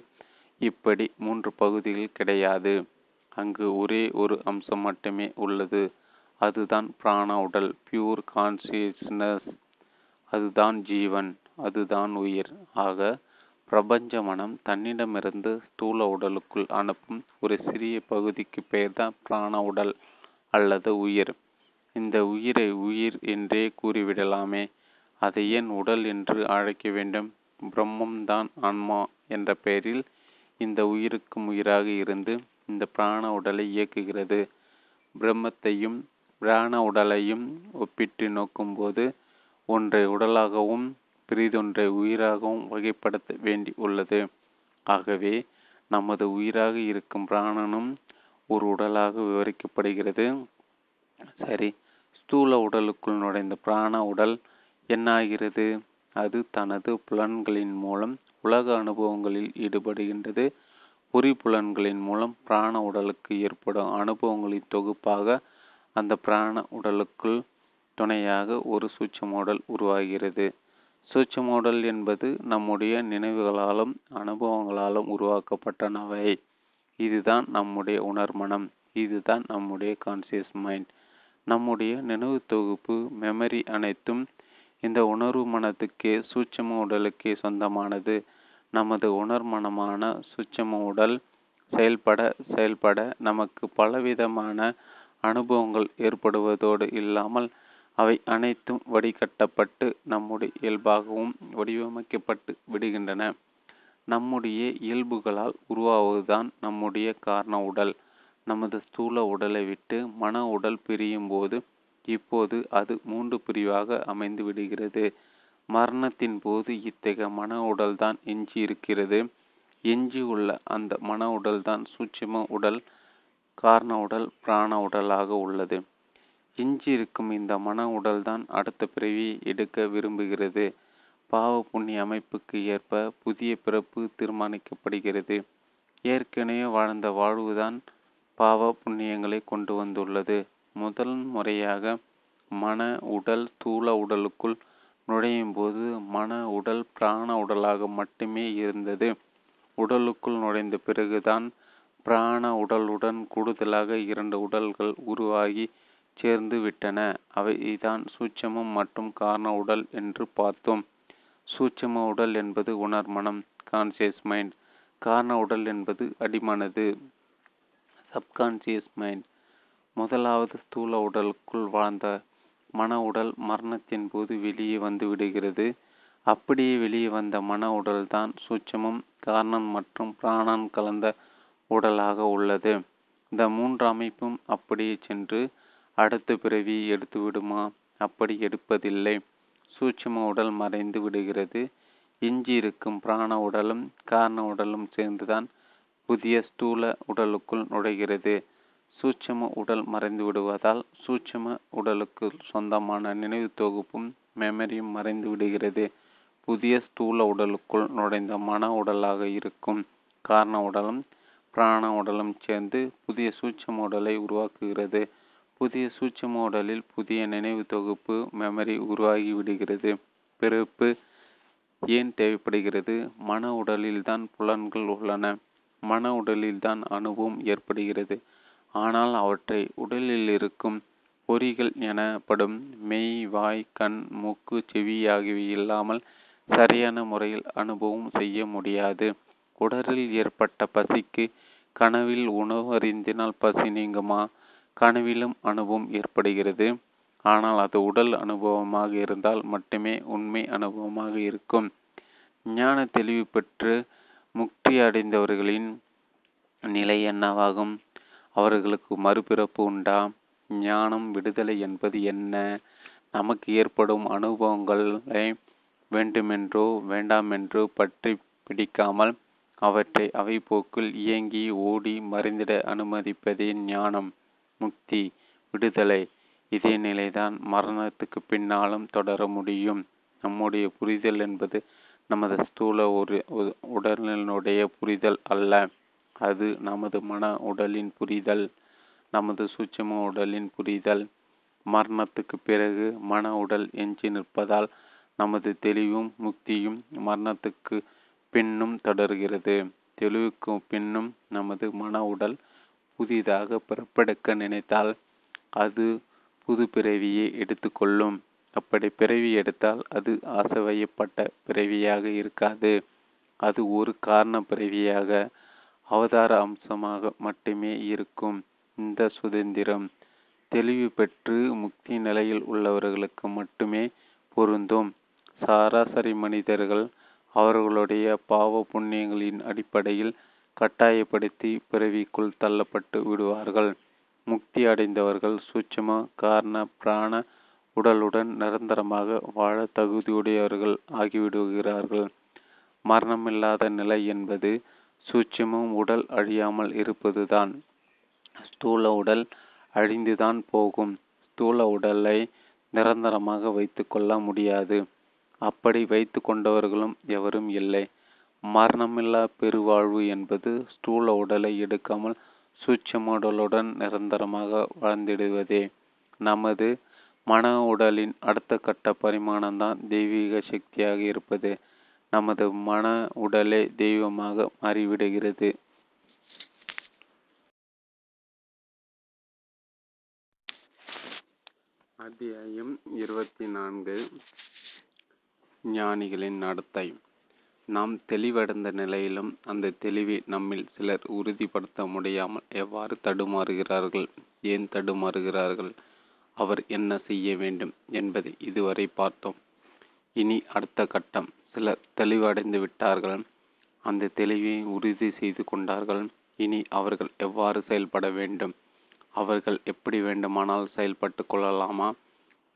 இப்படி மூன்று பகுதிகள் கிடையாது. அங்கு ஒரே ஒரு அம்சம் மட்டுமே உள்ளது. அதுதான் பிராண உடல் பியூர் கான்சியஸ்னஸ் அதுதான் ஜீவன். அதுதான் உயிர். ஆக பிரபஞ்ச மனம் தன்னிடமிருந்து ஸ்தூல உடலுக்குள் அனுப்பும் ஒரு சிறிய பகுதிக்கு பெயர்தான் பிராண உடல் அல்லது உயிர். இந்த உயிரை உயிர் என்றே கூறிவிடலாமே. அதை ஏன் உடல் என்று அழைக்க வேண்டும்? பிரம்மம்தான் ஆன்மா என்ற பெயரில் இந்த உயிருக்கும் உயிராக இருந்து இந்த பிராண உடலை இயக்குகிறது. பிரம்மத்தையும் பிராண உடலையும் ஒப்பிட்டு நோக்கும்போது ஒன்றை உடலாகவும் பிறிதொன்றை உயிராகவும் வகைப்படுத்த வேண்டி உள்ளது. ஆகவே நமது உயிராக இருக்கும் பிராணனும் ஒரு உடலாக விவரிக்கப்படுகிறது. சரி ஸ்தூல உடலுக்குள் நுழைந்த பிராண உடல் என்னாகிறது? அது தனது புலன்களின் மூலம் உலக அனுபவங்களில் ஈடுபடுகின்றது. பொறி புலன்களின் மூலம் பிராண உடலுக்கு ஏற்படும் அனுபவங்களின் தொகுப்பாக அந்த பிராண உடலுக்குள் துணையாக ஒரு சூட்சம உடல் உருவாகிறது. சூட்சமூடல் என்பது நம்முடைய நினைவுகளாலும் அனுபவங்களாலும் உருவாக்கப்பட்டனவை. இதுதான் நம்முடைய உணர்மனம். இதுதான் நம்முடைய கான்சியஸ் மைண்ட் நம்முடைய நினைவு தொகுப்பு மெமரி அனைத்தும் இந்த உணர்வு மனத்துக்கே சூட்சம உடலுக்கே சொந்தமானது. நமது உணர்மனமான சூட்சம உடல் செயல்பட செயல்பட நமக்கு பலவிதமான அனுபவங்கள் ஏற்படுவதோடு இல்லாமல் அவை அனைத்தும் வடிகட்டப்பட்டு நம்முடைய இயல்பாகவும் வடிவமைக்கப்பட்டு விடுகின்றன. நம்முடைய இயல்புகளால் உருவாவதுதான் நம்முடைய காரண உடல். நமது ஸ்தூல உடலை விட்டு மன உடல் பிரியும் போது இப்போது அது மூன்று பிரிவாக அமைந்து விடுகிறது. மரணத்தின் போது இத்தகைய மன உடல்தான் எஞ்சி இருக்கிறது. எஞ்சி உள்ள அந்த மன உடல்தான் சூட்சும உடல் காரண உடல் பிராண உடலாக உள்ளது. எஞ்சி இருக்கும் இந்த மன உடல்தான் அடுத்த பிறவி எடுக்க விரும்புகிறது. பாவ புண்ணிய அமைப்புக்கு ஏற்ப புதிய பிறப்பு தீர்மானிக்கப்படுகிறது. ஏற்கனவே வாழ்ந்த வாழ்வுதான் பாவ புண்ணியங்களை கொண்டு வந்துள்ளது. முதல் முறையாக மன உடல் தூள உடலுக்குள் நுழையும் போது மன உடல் பிராண உடலாக மட்டுமே இருந்தது. உடலுக்குள் நுழைந்த பிறகுதான் பிராண உடலுடன் கூடுதலாக இரண்டு உடல்கள் உருவாகி சேர்ந்து விட்டன. அவைதான் சூட்சமம் மற்றும் காரண உடல் என்று பார்த்தோம். சூட்சம உடல் என்பது உணர்மனம் கான்சியஸ் மைண்ட் காரண உடல் என்பது அடிமனது சப்கான்சியஸ் மைண்ட் முதலாவது ஸ்தூல உடலுக்குள் வாழ்ந்த மன உடல் மரணத்தின் போது வெளியே வந்து விடுகிறது. அப்படியே வெளியே வந்த மன உடல்தான் சூட்சமம் காரணம் மற்றும் பிராணன் கலந்த உடலாக உள்ளது. இந்த மூன்று அமைப்பும் அப்படியே சென்று அடுத்த பிறவி எடுத்து விடுமா? அப்படி எடுப்பதில்லை. சூட்சம உடல் மறைந்து விடுகிறது. இஞ்சி இருக்கும் பிராண உடலும் காரண உடலும் சேர்ந்துதான் புதிய ஸ்தூல உடலுக்குள் நுழைகிறது. சூட்சம உடல் மறைந்து விடுவதால் சூட்சம உடலுக்கு சொந்தமான நினைவு தொகுப்பும் மெமரியும் மறைந்து விடுகிறது. புதிய ஸ்தூல உடலுக்குள் நுழைந்த மன உடலாக இருக்கும். காரண உடலும் பிராண உடலும் சேர்ந்து புதிய சூட்சம உடலை உருவாக்குகிறது. புதிய சூட்சம உடலில் புதிய நினைவு தொகுப்பு மெமரி உருவாகி விடுகிறது. பிறப்பு ஏன் தேவைப்படுகிறது? மன உடலில்தான் புலன்கள் உள்ளன. மன உடலில்தான் அனுபவம் ஏற்படுகிறது. ஆனால் அவற்றை உடலில் இருக்கும் பொறிகள் எனப்படும் மெய் வாய் கண் மூக்கு செவி ஆகியவை இல்லாமல் சரியான முறையில் அனுபவம் செய்ய முடியாது. உடலில் ஏற்பட்ட பசிக்கு கனவில் உணவு அறிந்தினால் பசி நீங்குமா? கனவிலும் அனுபவம் ஏற்படுகிறது. ஆனால் அது உடல் அனுபவமாக இருந்தால் மட்டுமே உண்மை அனுபவமாக இருக்கும். ஞான தெளிவு பெற்று முக்தி அடைந்தவர்களின் நிலை என்னவாகும்? அவர்களுக்கு மறுபிறப்பு உண்டா? ஞானம் விடுதலை என்பது என்ன? நமக்கு ஏற்படும் அனுபவங்களை வேண்டுமென்றோ வேண்டாமென்றோ பற்றி பிடிக்காமல் அவற்றை அவை போக்கில் இயங்கி ஓடி மறைந்திட அனுமதிப்பதே ஞானம். முக்தி விடுதலை. இதே நிலைதான் மரணத்துக்கு பின்னாலும் தொடர முடியும். நம்முடைய புரிதல் என்பது நமது ஸ்தூல ஒரு உடலினுடைய புரிதல் அல்ல. அது நமது மன உடலின் புரிதல் நமது சூட்சம உடலின் புரிதல். மரணத்துக்கு பிறகு மன உடல் எஞ்சி நிற்பதால் நமது தெளிவும் முக்தியும் மரணத்துக்கு பின்னும் தொடர்கிறது. தெளிவுக்கு பின்னும் நமது மன உடல் புதிதாக பிறப்பெடுக்க நினைத்தால் அது புது பிறவியை எடுத்துக்கொள்ளும். அப்படி பிறவி எடுத்தால் அது ஆசைவையப்பட்ட பிறவியாக இருக்காது. அது ஒரு காரண பிறவியாக அவதார அம்சமாக மட்டுமே இருக்கும். இந்த சுதந்திரம் தெளிவு பெற்று முக்தி நிலையில் உள்ளவர்களுக்கு மட்டுமே பொருந்தும். சராசரி மனிதர்கள் அவர்களுடைய பாவ புண்ணியங்களின் அடிப்படையில் கட்டாயப்படுத்தி பிறவிக்குள் தள்ளப்பட்டு விடுவார்கள். முக்தி அடைந்தவர்கள் சூட்சம காரண பிராண உடலுடன் நிரந்தரமாக வாழ தகுதியுடையவர்கள் ஆகிவிடுகிறார்கள். மரணமில்லாத நிலை என்பது சூட்சமும் உடல் அழியாமல் இருப்பதுதான். ஸ்தூல உடல் அழிந்துதான் போகும். ஸ்தூல உடலை நிரந்தரமாக வைத்து கொள்ள முடியாது. அப்படி வைத்து கொண்டவர்களும் எவரும் இல்லை. மரணமில்லா பெருவாழ்வு என்பது ஸ்தூல உடலை எடுக்காமல் சூட்சம உடலுடன் நிரந்தரமாக வாழ்ந்திடுவதே. நமது மன உடலின் அடுத்த கட்ட பரிமாணம்தான் தெய்வீக சக்தியாக இருப்பது. நமது மன உடலே தெய்வமாக மாறிவிடுகிறது. அத்தியாயம் இருபத்தி நான்கு. ஞானிகளின் நடத்தை. நாம் தெளிவடைந்த நிலையிலும் அந்த தெளிவை நம்மில் சிலர் உறுதிப்படுத்த முடியாமல் எவ்வாறு தடுமாறுகிறார்கள்? ஏன் தடுமாறுகிறார்கள்? அவர் என்ன செய்ய வேண்டும் என்பதை இதுவரை பார்த்தோம். இனி அடுத்த கட்டம். சிலர் தெளிவடைந்து விட்டார்கள். அந்த தெளிவை உறுதி செய்து கொண்டார்கள். இனி அவர்கள் எவ்வாறு செயல்பட வேண்டும்? அவர்கள் எப்படி வேண்டுமானால் செயல்பட்டு கொள்ளலாமா?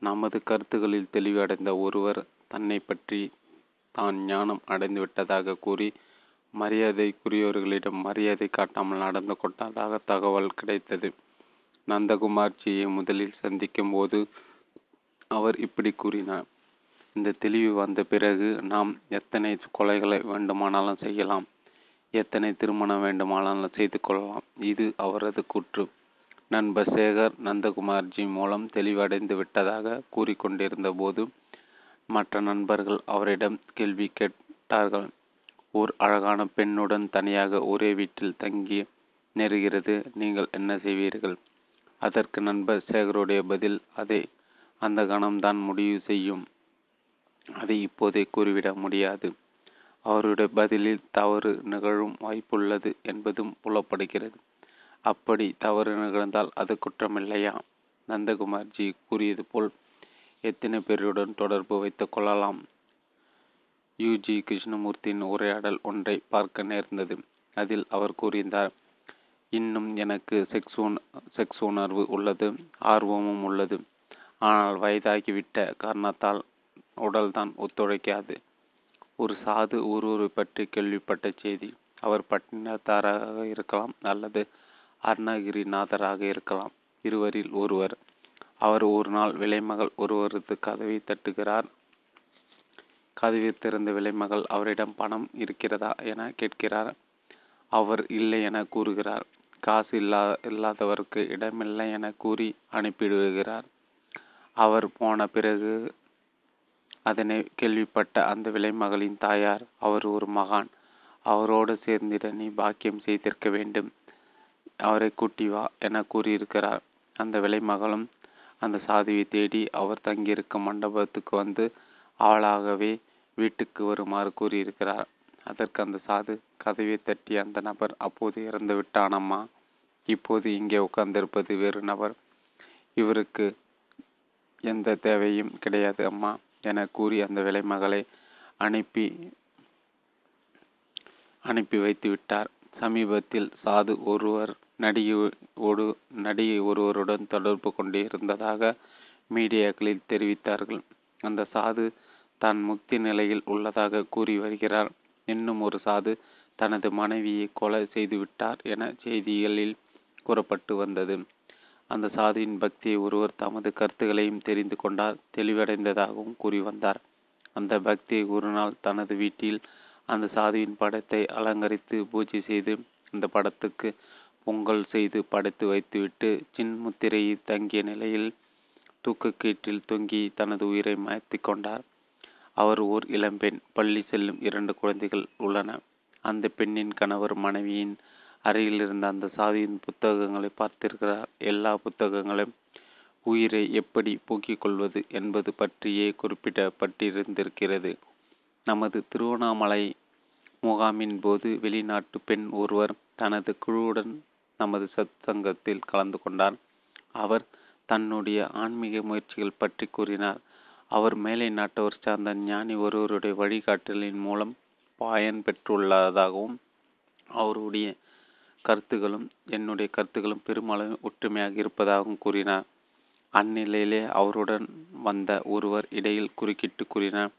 நமது கருத்துகளில் தெளிவடைந்த ஒருவர் தன்னை பற்றி தான் ஞானம் அடைந்து விட்டதாக கூறி மரியாதைக்குரியவர்களிடம் மரியாதை காட்டாமல் நடந்து கொண்டதாக தகவல் கிடைத்தது. நந்தகுமார்ஜியை முதலில் சந்திக்கும் போது அவர் இப்படி கூறினார். இந்த தெளிவு வந்த பிறகு நாம் எத்தனை கொலைகளை வேண்டுமானாலும் செய்யலாம். எத்தனை திருமணம் வேண்டுமானாலும் செய்து கொள்ளலாம். இது அவரது கூற்று. நண்பர் சேகர் நந்தகுமார்ஜி மூலம் தெளிவடைந்து விட்டதாக கூறிக்கொண்டிருந்த போது மற்ற நண்பர்கள் அவரிடம் கேள்வி கேட்டார்கள். ஓர் அழகான பெண்ணுடன் தனியாக ஒரே வீட்டில் தங்கி நெருகிறது. நீங்கள் என்ன செய்வீர்கள்? அதற்கு நண்பர் சேகருடைய பதில் அதை அந்த கணம்தான் முடிவு செய்யும். அதை இப்போதே கூறிவிட முடியாது. அவருடைய பதிலில் தவறு நிகழும் வாய்ப்புள்ளது என்பதும் புலப்படுகிறது. அப்படி தவறு நிகழ்ந்தால் அது குற்றமில்லையா? நந்தகுமார்ஜி கூறியது போல் எத்தனை பேருடன் தொடர்பு வைத்துக் கொள்ளலாம்? யுஜி கிருஷ்ணமூர்த்தியின் உரையாடல் ஒன்றை பார்க்க நேர்ந்தது. அதில் அவர் கூறினார் இன்னும் எனக்கு செக்ஸ் செக்ஸ் உணர்வு உள்ளது ஆர்வமும் உள்ளது. ஆனால் வயதாகிவிட்ட காரணத்தால் உடல்தான் ஒத்துழைக்காது. ஒரு சாது ஒருவரை பற்றி கேள்விப்பட்ட செய்தி அவர் பட்டினத்தாராக இருக்கலாம் அல்லது அருணகிரிநாதராக இருக்கலாம். இருவரில் ஒருவர் அவர் ஒரு நாள் விலைமகள் ஒருவரது கதவை தட்டுகிறார். கதவை திறந்த விலைமகள் அவரிடம் பணம் இருக்கிறதா என கேட்கிறார். அவர் இல்லை என கூறுகிறார். காசு இல்லா இல்லாதவருக்கு இடமில்லை என கூறி அனுப்பிவிடுகிறார். அவர் போன பிறகு அதனை கேள்விப்பட்ட அந்த விலைமகளின் தாயார் அவர் ஒரு மகான். அவரோடு சேர்ந்திட நீ பாக்கியம் செய்திருக்க வேண்டும். அவரை கூட்டி வா என கூறியிருக்கிறார். அந்த விலைமகளும் அந்த சாதுவை தேடி அவர் தங்கியிருக்கும் மண்டபத்துக்கு வந்து அவளாகவே வீட்டுக்கு வருமாறு கூறியிருக்கிறார். அதற்கு அந்த சாது கதவை தட்டி அந்த நபர் அப்போது இறந்து விட்டானம்மா? இப்போது இங்கே உட்கார்ந்திருப்பது வேறு நபர். இவருக்கு எந்த தேவையும் கிடையாது அம்மா என கூறி அந்த விலைமகளை அனுப்பி அனுப்பி வைத்து விட்டார். சமீபத்தில் சாது ஒருவர் நடிகையோடு நடிகை ஒருவருடன் தொடர்பு கொண்டிருந்ததாக மீடியாக்களில் தெரிவித்தார்கள். அந்த சாது தான் முக்தி நிலையில் உள்ளதாக கூறி வருகிறார். இன்னும் ஒரு சாது தனது மனைவியை கொலை செய்துவிட்டார் என செய்திகளில் கூறப்பட்டு வந்தது. அந்த சாதியின் பக்தியை ஒருவர் தமது கருத்துக்களையும் தெரிந்து கொண்டார் தெளிவடைந்ததாகவும் கூறி வந்தார். அந்த பக்தியை ஒரு நாள் தனது வீட்டில் அந்த சாதியின் படத்தை அலங்கரித்து பூஜை செய்து அந்த படத்துக்கு பொங்கல் செய்து படைத்து வைத்துவிட்டு சின்முத்திரையை தங்கிய நிலையில் தூக்கக்கீற்றில் தொங்கி தனது உயிரை மாய்த்து கொண்டார். அவர் ஓர் இளம்பெண் பள்ளி செல்லும் இரண்டு குழந்தைகள் உள்ளன. அந்த பெண்ணின் கணவர் மனைவியின் அருகில் இருந்த அந்த சாதியின் புத்தகங்களை பார்த்திருக்கிறார். எல்லா புத்தகங்களும் உயிரை எப்படி போக்கிக் கொள்வது என்பது பற்றியே குறிப்பிடப்பட்டிருந்திருக்கிறது. நமது திருவண்ணாமலை முகாமின் போது வெளிநாட்டு பெண் ஒருவர் தனது குழுவுடன் நமது சத் சங்கத்தில் கலந்து கொண்டார் அவர் தன்னுடைய ஆன்மீக முயற்சிகள் பற்றி கூறினார். அவர் மேலை நாட்டவர் சார்ந்த ஞானி ஒருவருடைய வழிகாட்டலின் மூலம் பயன் பெற்றுள்ளதாகவும் அவருடைய கருத்துகளும் என்னுடைய கருத்துகளும் பெருமளவு ஒற்றுமையாக இருப்பதாகவும் கூறினார். அந்நிலையிலே அவருடன் வந்த ஒருவர் இடையில் குறுக்கிட்டு கூறினார்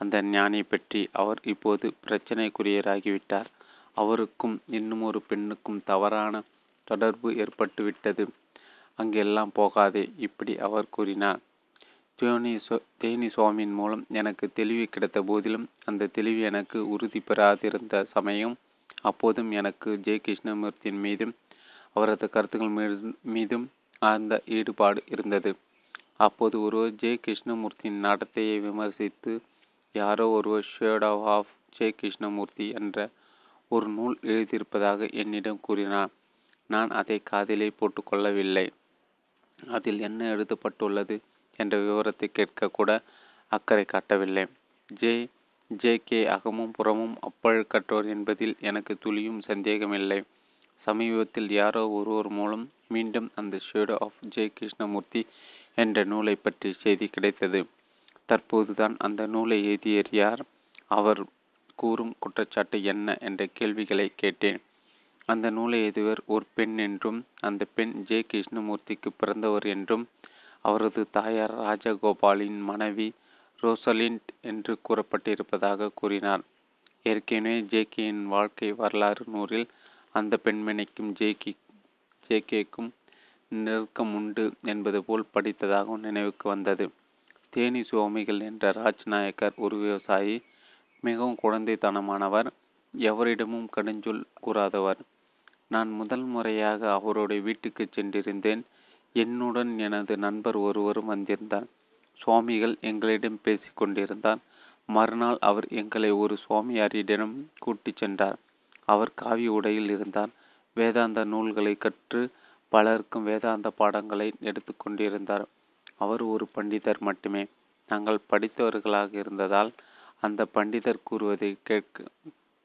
அந்த ஞானி பற்றி அவர் இப்போது பிரச்சனைக்குரியராகிவிட்டார் அவருக்கும் இன்னும் ஒரு பெண்ணுக்கும் தவறான தொடர்பு ஏற்பட்டுவிட்டது. அங்கெல்லாம் போகாதே இப்படி அவர் கூறினார். தேனி தேனி சுவாமியின் மூலம் எனக்கு தெளிவு கிடைத்த போதிலும் அந்த தெளிவு எனக்கு உறுதி பெறாதிருந்த சமயம் அப்போதும் எனக்கு ஜெய கிருஷ்ணமூர்த்தியின் மீதும் அவரது கருத்துக்கள் மீதும் அந்த ஈடுபாடு இருந்தது. அப்போது ஒருவர் ஜெய கிருஷ்ணமூர்த்தியின் நடத்தையை விமர்சித்து யாரோ ஒருவர் ஷேடோ ஆஃப் ஜெய கிருஷ்ணமூர்த்தி என்ற ஒரு நூல் எழுதியிருப்பதாக என்னிடம் கூறினார். நான் அதை காதிலே போட்டுக்கொள்ளவில்லை. அதில் என்ன எழுதப்பட்டுள்ளது என்ற விவரத்தை கேட்க கூட அக்கறை காட்டவில்லை. ஜே ஜே கே அகமும் புறமும் அப்பழுக்கற்றோர் என்பதில் எனக்கு துளியும் சந்தேகமில்லை. சமீபத்தில் யாரோ ஒருவர் மூலம் மீண்டும் அந்த ஷேடோ ஆஃப் ஜே கிருஷ்ணமூர்த்தி என்ற நூலை பற்றி செய்தி கிடைத்தது. தற்போதுதான் அந்த நூலை எழுதியர் யார்? அவர் கூறும் குற்றச்சாட்டு என்ன என்ற கேள்விகளை கேட்டேன். அந்த நூலை எழுதியவர் ஒரு பெண் என்றும் அந்த பெண் ஜே கிருஷ்ணமூர்த்திக்கு பிறந்தவர் என்றும் அவரது தாயார் ராஜகோபாலின் மனைவி ரோசலிண்ட் என்று கூறப்பட்டிருப்பதாக கூறினார். ஏற்கனவே ஜேகேயின் வாழ்க்கை வரலாறு நூறில் அந்த பெண்மணிக்கும் ஜேகி ஜேகேக்கும் நெருக்கம் உண்டு என்பது போல் படித்ததாகவும் நினைவுக்கு வந்தது. தேனி சுவாமிகள் என்ற ராஜ்நாயக்கர் ஒரு விவசாயி மிகவும் குழந்தைத்தனமானவர் எவரிடமும் கடுஞ்சொல் கூறாதவர். நான் முதல் முறையாக அவருடைய வீட்டுக்கு சென்றிருந்தேன். என்னுடன் எனது நண்பர் ஒருவரும் வந்திருந்தார். சுவாமிகள் எங்களிடம் பேசிக் கொண்டிருந்தார் மறுநாள் அவர் எங்களை ஒரு சுவாமியாரிடம் கூட்டிச் சென்றார். அவர் காவி உடையில் இருந்தார். வேதாந்த நூல்களை கற்று பலருக்கும் வேதாந்த பாடங்களை எடுத்துக்கொண்டிருந்தார் அவர் ஒரு பண்டிதர் மட்டுமே. நாங்கள் படித்தவர்களாக இருந்ததால் அந்த பண்டிதர் கூறுவதை கேட்க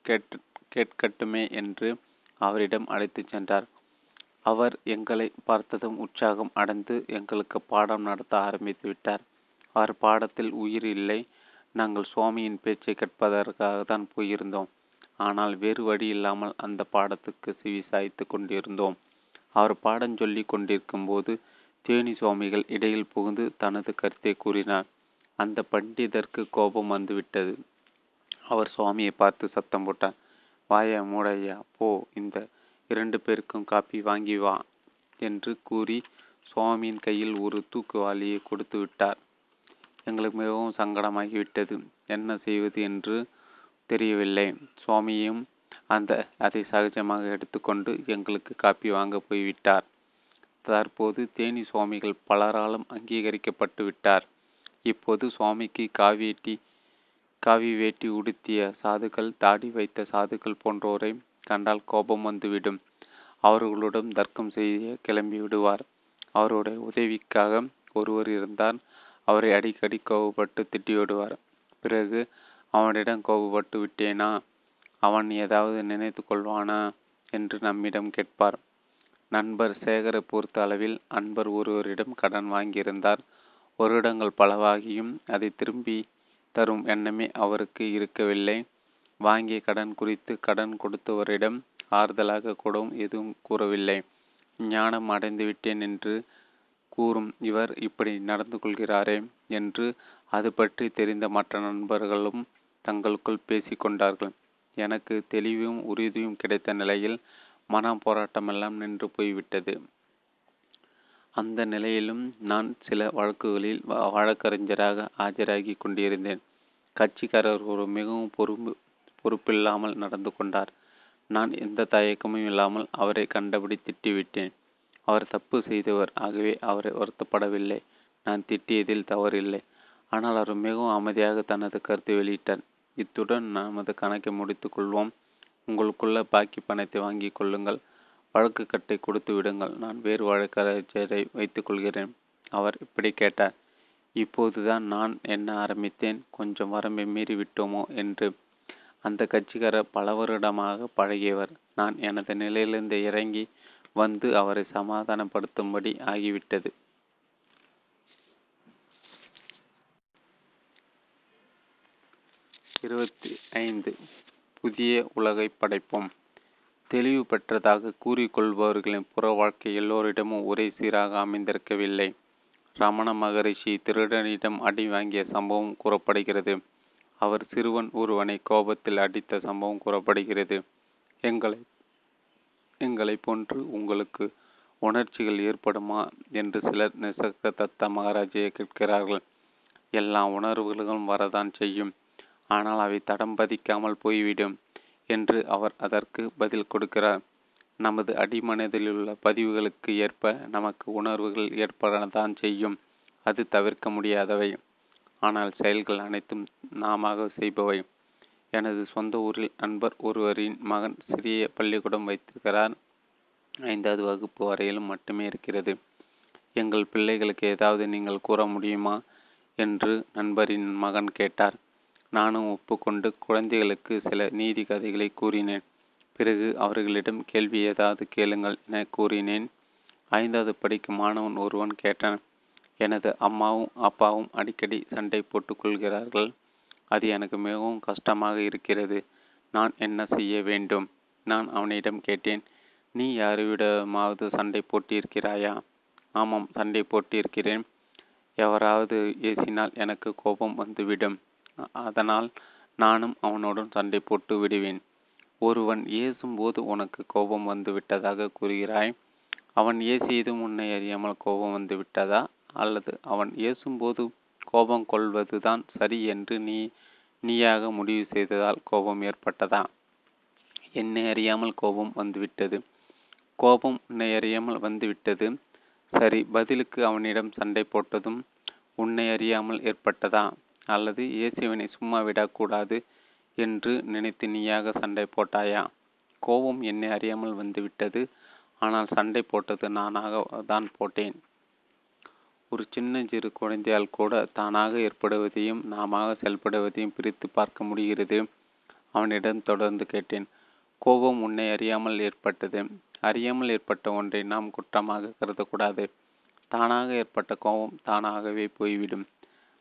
கேட் கேட்கட்டுமே என்று அவரிடம் அழைத்துச் சென்றார். அவர் எங்களை பார்த்ததும் உற்சாகம் அடைந்து எங்களுக்கு பாடம் நடத்த ஆரம்பித்து விட்டார். அவர் பாடத்தில் உயிர் இல்லை. நாங்கள் சுவாமியின் பேச்சை கேட்பதற்காக தான் போயிருந்தோம். ஆனால் வேறு வழி இல்லாமல் அந்த பாடத்துக்கு சிவி சாய்த்து கொண்டிருந்தோம். அவர் பாடம் சொல்லி கொண்டிருக்கும் போது தேனி சுவாமிகள் இடையில் புகுந்து தனது கருத்தை கூறினார். அந்த பண்டிதருக்கு கோபம் வந்துவிட்டது. அவர் சுவாமியை பார்த்து சத்தம் போட்டார். வாயா மூடையா போ இந்த இரண்டு பேருக்கும் காப்பி வாங்கி வா என்று கூறி சுவாமியின் கையில் ஒரு தூக்குவாளியை கொடுத்து விட்டார். எங்களுக்கு மிகவும் சங்கடமாகிவிட்டது. என்ன செய்வது என்று தெரியவில்லை. சுவாமியும் அந்த அதை சகஜமாக எடுத்துக்கொண்டு எங்களுக்கு காப்பி வாங்க போய்விட்டார். தற்போது தேனி சுவாமிகள் பலராலும் அங்கீகரிக்கப்பட்டு விட்டார். இப்போது சுவாமிக்கு காவியட்டி காவி வேட்டி உடுத்திய சாதுக்கள் தாடி வைத்த சாதுக்கள் போன்றோரை கண்டால் கோபம் வந்துவிடும். அவர்களுடன் தர்க்கம் செய்ய கிளம்பி விடுவார். அவருடைய உதவிக்காக ஒருவர் இருந்தால் அவரை அடிக்கடி கோபப்பட்டு திட்டி விடுவார். பிறகு அவனிடம் கோபப்பட்டு விட்டேனா? அவன் ஏதாவது நினைத்து கொள்வானா? என்று நம்மிடம் கேட்பார். நண்பர் சேகரை பொறுத்த அளவில் அன்பர் ஒருவரிடம் கடன் வாங்கியிருந்தார். வருடங்கள் பலவாகியும் அதை திரும்பி தரும் எண்ணமே அவருக்கு இருக்கவில்லை. வாங்கிய கடன் குறித்து கடன் கொடுத்தவரிடம் ஆறுதலாக கூடவும் எதுவும் கூறவில்லை. ஞானம் அடைந்துவிட்டேன் என்று கூறும் இவர் இப்படி நடந்து கொள்கிறாரே என்று அது பற்றி தெரிந்த மற்ற நண்பர்களும் தங்களுக்குள் பேசிக்கொண்டார்கள் எனக்கு தெளிவும் உறுதியும் கிடைத்த நிலையில் மன போராட்டமெல்லாம் நின்று போய்விட்டது. அந்த நிலையிலும் நான் சில வழக்குகளில் வழக்கறிஞராக ஆஜராகி கொண்டிருந்தேன். கட்சிக்காரர் ஒரு மிகவும் பொறுப்பு பொறுப்பில்லாமல் நடந்து கொண்டார். நான் எந்த தயக்கமும் இல்லாமல் அவரை கண்டபடி திட்டிவிட்டேன். அவர் தப்பு செய்தவர் ஆகவே அவரை வருத்தப்படவில்லை. நான் திட்டியதில் தவறில்லை. ஆனால் அவர் மிகவும் அமைதியாக தனது கருத்தை வெளியிட்டார். இத்துடன் நமது கணக்கை முடித்துக் கொள்வோம். உங்களுக்குள்ள பாக்கி பணத்தை வாங்கிக் கொள்ளுங்கள். வழக்கு கட்டை கொடுத்து விடுங்கள். நான் வேறு வழக்கறிஞரை வைத்துக் கொள்கிறேன். அவர் இப்படி கேட்டார். இப்போதுதான் நான் என்ன ஆரம்பித்தேன்? கொஞ்சம் வரம்பை மீறி விட்டோமோ என்று. அந்த கட்சிக்காரர் பல வருடமாக பழகியவர். நான் எனது நிலையிலிருந்து இறங்கி வந்து அவரை சமாதானப்படுத்தும்படி ஆகிவிட்டது. இருபத்தி ஐந்து. புதிய உலகை படைப்போம். தெளிவு பெற்றதாக கூறிக்கொள்பவர்களின் புற வாழ்க்கை எல்லோரிடமும் ஒரே சீராக அமைந்திருக்கவில்லை. ரமண மகரிஷி திருடனிடம் அடி வாங்கிய சம்பவம் கூறப்படுகிறது. அவர் சிறுவன் ஒருவனை கோபத்தில் அடித்த சம்பவம் கூறப்படுகிறது. எங்களை எங்களை போன்று உங்களுக்கு உணர்ச்சிகள் ஏற்படுமா? என்று சிலர் நிசக்க தத்த மகாராஜையை கேட்கிறார்கள். எல்லா உணர்வுகளும் வரதான் செய்யும். ஆனால் அவை தடம் பதிக்காமல் போய்விடும். என்று அவர் அதற்கு பதில் கொடுக்கிறார். நமது அடிமனதிலுள்ள பதிவுகளுக்கு ஏற்ப நமக்கு உணர்வுகள் ஏற்படத்தான் செய்யும். அது தவிர்க்க முடியாதவை. ஆனால் செயல்கள் அனைத்தும் நாம செய்பவை. எனது சொந்த ஊரில் நண்பர் ஒருவரின் மகன் சிறிய பள்ளிக்கூடம் வைத்திருக்கிறார். ஐந்தாவது வகுப்பு வரையிலும் மட்டுமே இருக்கிறது. எங்கள் பிள்ளைகளுக்கு ஏதாவது நீங்கள் கூற முடியுமா? என்று நண்பரின் மகன் கேட்டார். நானும் ஒப்புக்கொண்டு குழந்தைகளுக்கு சில நீதி கதைகளை கூறினேன். பிறகு அவர்களிடம் கேள்வி ஏதாவது கேளுங்கள் என கூறினேன். ஐந்தாவது படிக்கும் மாணவன் ஒருவன் கேட்டான் எனது அம்மாவும் அப்பாவும் அடிக்கடி சண்டை போட்டுக்கொள்கிறார்கள். அது எனக்கு மிகவும் கஷ்டமாக இருக்கிறது. நான் என்ன செய்ய வேண்டும்? நான் அவனிடம் கேட்டேன் நீ யாருவிடமாவது சண்டை போட்டிருக்கிறாயா? ஆமாம் சண்டை போட்டிருக்கிறேன். எவராவது ஏசினால் எனக்கு கோபம் வந்துவிடும். அதனால் நானும் அவனுடன் சண்டை போட்டு விடுவேன். ஒருவன் ஏசும்போது உனக்கு கோபம் வந்து விட்டதாக கூறுகிறாய். அவன் ஏசியதும் உன்னை அறியாமல் கோபம் வந்து விட்டதா? அல்லது அவன் ஏசும்போது கோபம் கொள்வதுதான் சரி என்று நீ நீயாக முடிவு செய்ததால் கோபம் ஏற்பட்டதா? என்னை அறியாமல் கோபம் வந்துவிட்டது கோபம் உன்னை அறியாமல் வந்துவிட்டது சரி பதிலுக்கு அவனிடம் சண்டை போட்டதும் உன்னை அறியாமல் ஏற்பட்டதா? அல்லது இயேசுவனை சும்மா விடக்கூடாது என்று நினைத்து நீயாக சண்டை போட்டாயா? கோபம் என்னை அறியாமல் வந்துவிட்டது. ஆனால் சண்டை போட்டது நானாக தான் போட்டேன். ஒரு சின்ன சிறு குழந்தையால் கூட தானாக ஏற்படுவதையும் நாம செயல்படுவதையும் பிரித்து பார்க்க முடிகிறது. அவனிடம் தொடர்ந்து கேட்டேன். கோபம் உன்னை அறியாமல் ஏற்பட்டது. அறியாமல் ஏற்பட்ட ஒன்றை நாம் குற்றமாக கருதக்கூடாது. தானாக ஏற்பட்ட கோபம் தானாகவே போய்விடும்.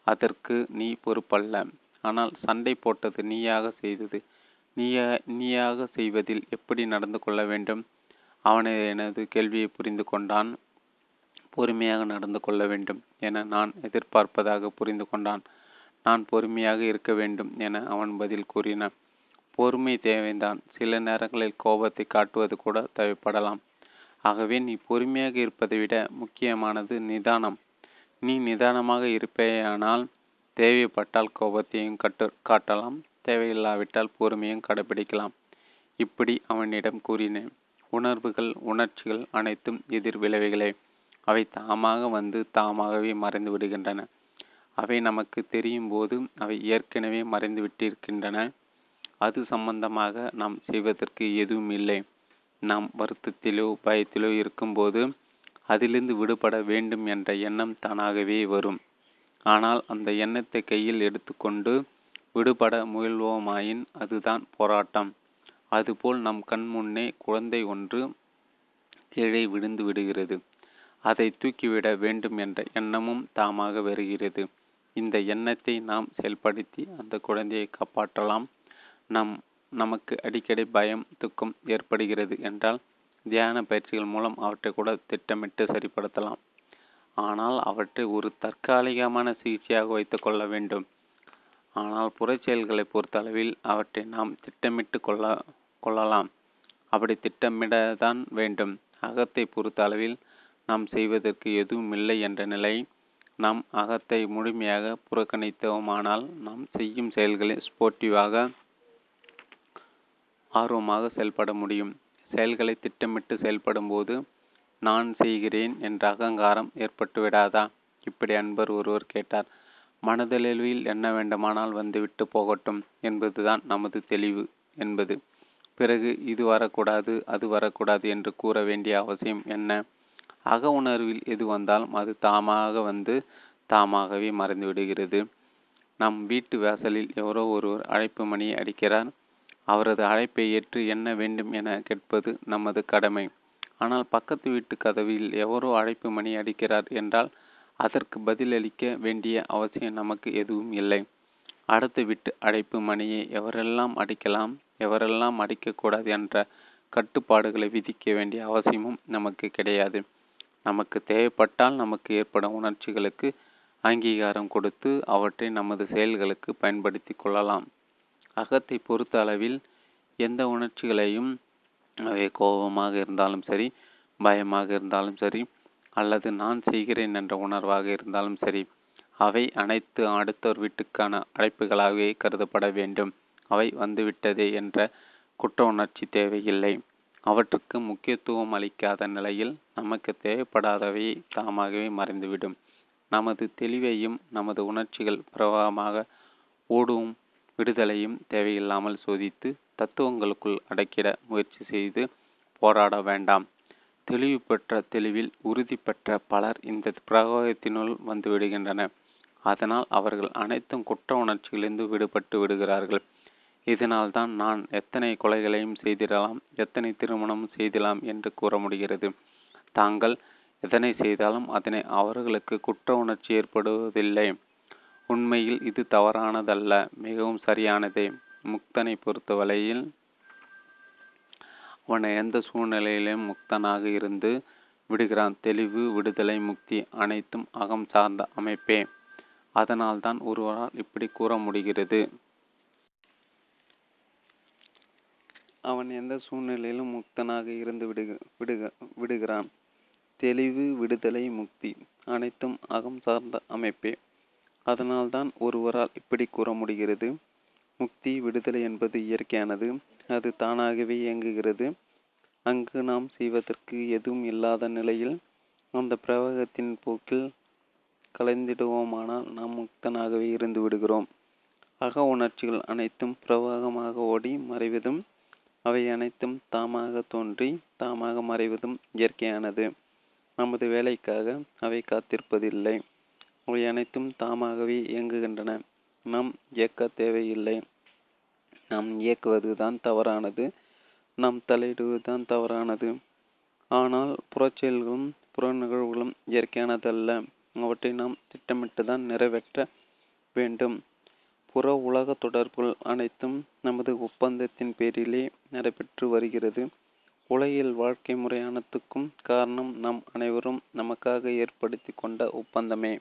அதற்கு நீ பொறுப்பல்ல. ஆனால் சண்டை போட்டது நீயாக செய்தது. நீயா நீயாக செய்வதில் எப்படி நடந்து கொள்ள வேண்டும்? அவனை எனது கேள்வியை புரிந்து கொண்டான். பொறுமையாக நடந்து கொள்ள வேண்டும் என நான் எதிர்பார்ப்பதாக புரிந்து கொண்டான். நான் பொறுமையாக இருக்க வேண்டும் என அவன் பதில் கூறினான் பொறுமை தேவைதான். சில நேரங்களில் கோபத்தை காட்டுவது கூட தேவைப்படலாம். ஆகவே நீ பொறுமையாக இருப்பதை விட முக்கியமானது நிதானம். நீ நிதானமாக இருப்பேயானால் தேவைப்பட்டால் கோபத்தையும் கட்டு காட்டலாம். தேவையில்லாவிட்டால் பொறுமையும் கடைபிடிக்கலாம் இப்படி அவனிடம் கூறினேன். உணர்வுகள் உணர்ச்சிகள் அனைத்தும் எதிர் விளைவுகளே. அவை தாமாக வந்து தாமாகவே மறைந்து விடுகின்றன. அவை நமக்கு தெரியும் போது அவை ஏற்கனவே மறைந்து விட்டிருக்கின்றன. அது சம்பந்தமாக நாம் செய்வதற்கு எதுவும் இல்லை. நாம் வருத்தத்திலோ பயத்திலோ இருக்கும்போது அதிலிருந்து விடுபட வேண்டும் என்ற எண்ணம் தானாகவே வரும். ஆனால் அந்த எண்ணத்தை கையில் எடுத்துக்கொண்டு விடுபட முயல்வோமாயின் அதுதான் போராட்டம். அதுபோல் நம் கண் முன்னே குழந்தை ஒன்று கீழே விழுந்து விடுகிறது. அதை தூக்கிவிட வேண்டும் என்ற எண்ணமும் தாமாக வருகிறது. இந்த எண்ணத்தை நாம் செயல்படுத்தி அந்த குழந்தையை காப்பாற்றலாம். நம் நமக்கு அடிக்கடி பயம் துக்கம் ஏற்படுகிறது என்றால் தியான பயிற்சிகள் மூலம் அவற்றை கூட திட்டமிட்டு சரிப்படுத்தலாம். ஆனால் அவற்றை ஒரு தற்காலிகமான சிகிச்சையாக வைத்துக்கொள்ள வேண்டும். ஆனால் புறச்செயல்களை பொறுத்தளவில் அவற்றை நாம் திட்டமிட்டு கொள்ள கொள்ளலாம். அப்படி திட்டமிடத்தான் வேண்டும். அகத்தை பொறுத்த அளவில் நாம் செய்வதற்கு எதுவும் இல்லை என்ற நிலை நாம் அகத்தை முழுமையாக புறக்கணித்தோமானால் நாம் செய்யும் செயல்களில் ஸ்போர்ட்டிவாக ஆர்வமாக செயல்பட முடியும். செயல்களை திட்டமிட்டு செயல்படும்போது நான் செய்கிறேன் என்ற அகங்காரம் ஏற்பட்டு விடாதா? இப்படி அன்பர் ஒருவர் கேட்டார். மனதளவில் என்ன வேண்டுமானால் வந்துவிட்டு போகட்டும் என்பதுதான் நமது தெளிவு என்பது. பிறகு இது வரக்கூடாது அது வரக்கூடாது என்று கூற வேண்டிய அவசியம் என்ன? அக உணர்வில் எது வந்தாலும் அது தாமாக வந்து தாமாகவே மறைந்து விடுகிறது நம் வீட்டு வாசலில் எவரோ ஒருவர் அழைப்பு மணியை அடிக்கிறார். அவரது அழைப்பை ஏற்று என்ன வேண்டும் என கேட்பது நமது கடமை. ஆனால் பக்கத்து வீட்டு கதவில் எவரோ அழைப்பு மணி அடிக்கிறார் என்றால் அதற்கு பதிலளிக்க வேண்டிய அவசியம் நமக்கு எதுவும் இல்லை. அடுத்த வீட்டு அழைப்பு மணியை எவரெல்லாம் அடிக்கலாம் எவரெல்லாம் அடிக்கக்கூடாது என்ற கட்டுப்பாடுகளை விதிக்க வேண்டிய அவசியமும் நமக்கு கிடையாது. நமக்கு தேவைப்பட்டால் நமக்கு ஏற்படும் உணர்ச்சிகளுக்கு அங்கீகாரம் கொடுத்து அவற்றை நமது செயல்களுக்கு பயன்படுத்தி கொள்ளலாம். அகத்தை பொறுத்த அளவில் எந்த உணர்ச்சிகளையும் அவை கோபமாக இருந்தாலும் சரி பயமாக இருந்தாலும் சரி அல்லது நான் செய்கிறேன் என்ற உணர்வாக இருந்தாலும் சரி அவை அனைத்து அடுத்தோர் வீட்டுக்கான அழைப்புகளாகவே கருதப்பட வேண்டும். அவை வந்துவிட்டதே என்ற குற்ற உணர்ச்சி தேவையில்லை. அவற்றுக்கு முக்கியத்துவம் அளிக்காத நிலையில் நமக்கு தேவைப்படாதவை தாமாகவே மறைந்துவிடும். நமது தெளிவையும் நமது உணர்ச்சிகள் பிரவாகமாக ஓடும். விடுதலையும் தேவையில்லாமல் சோதித்து தத்துவங்களுக்குள் அடக்கிட முயற்சி செய்து போராட வேண்டாம். தெளிவு பெற்ற தெளிவில் உறுதி பெற்ற பலர் இந்த பிரகோகத்தினுள் வந்துவிடுகின்றனர் அதனால் அவர்கள் அனைத்தும் குற்ற உணர்ச்சிகளிலிருந்து விடுபட்டு விடுகிறார்கள். இதனால் தான் நான் எத்தனை கொலைகளையும் செய்திடலாம் எத்தனை திருமணம் செய்திடலாம் என்று கூற முடிகிறது. தாங்கள் எதனை செய்தாலும் அதனை அவர்களுக்கு குற்ற உணர்ச்சி ஏற்படுவதில்லை. உண்மையில் இது தவறானதல்ல மிகவும் சரியானதே. முக்தனை பொறுத்தவரையில் அவன் எந்த சூழ்நிலையிலும் முக்தனாக இருந்து விடுகிறான். தெளிவு விடுதலை முக்தி அனைத்தும் அகம் சார்ந்த அமைப்பே. அதனால்தான் ஒருவரால் இப்படி கூற முடிகிறது. அவன் எந்த சூழ்நிலையிலும் முக்தனாக இருந்து விடுக விடுக விடுகிறான். தெளிவு விடுதலை முக்தி அனைத்தும் அகம் சார்ந்த அமைப்பே. அதனால்தான் ஒருவரால் இப்படி கூற முடிகிறது. முக்தி விடுதலை என்பது இயற்கையானது. அது தானாகவே இயங்குகிறது. அங்கு நாம் செய்வதற்கு எதுவும் இல்லாத நிலையில் அந்த பிரவாகத்தின் போக்கில் கலைந்திடுவோமானால் நாம் முக்தனாகவே இருந்து விடுகிறோம். அக உணர்ச்சிகள் அனைத்தும் பிரவாகமாக ஓடி மறைவதும் அவை அனைத்தும் தாமாக தோன்றி தாமாக மறைவதும் இயற்கையானது. நமது வேலைக்காக அவை காத்திருப்பதில்லை. அவை அனைத்தும் தாமாகவே இயங்குகின்றன. நாம் இயக்க தேவையில்லை. நாம் இயக்குவது தான் தவறானது. நாம் தலையிடுவதுதான் தவறானது. ஆனால் புறச்செயல்களும் புற நிகழ்வுகளும் இயற்கையானதல்ல. அவற்றை நாம் திட்டமிட்டு தான் நிறைவேற்ற வேண்டும். புற உலக தொடர்புகள் அனைத்தும் நமது ஒப்பந்தத்தின் பேரிலே நடைபெற்று வருகிறது. உலகில் வாழ்க்கை முறையானத்துக்கும் காரணம் நாம் அனைவரும் நமக்காக ஏற்படுத்தி கொண்ட ஒப்பந்தமே.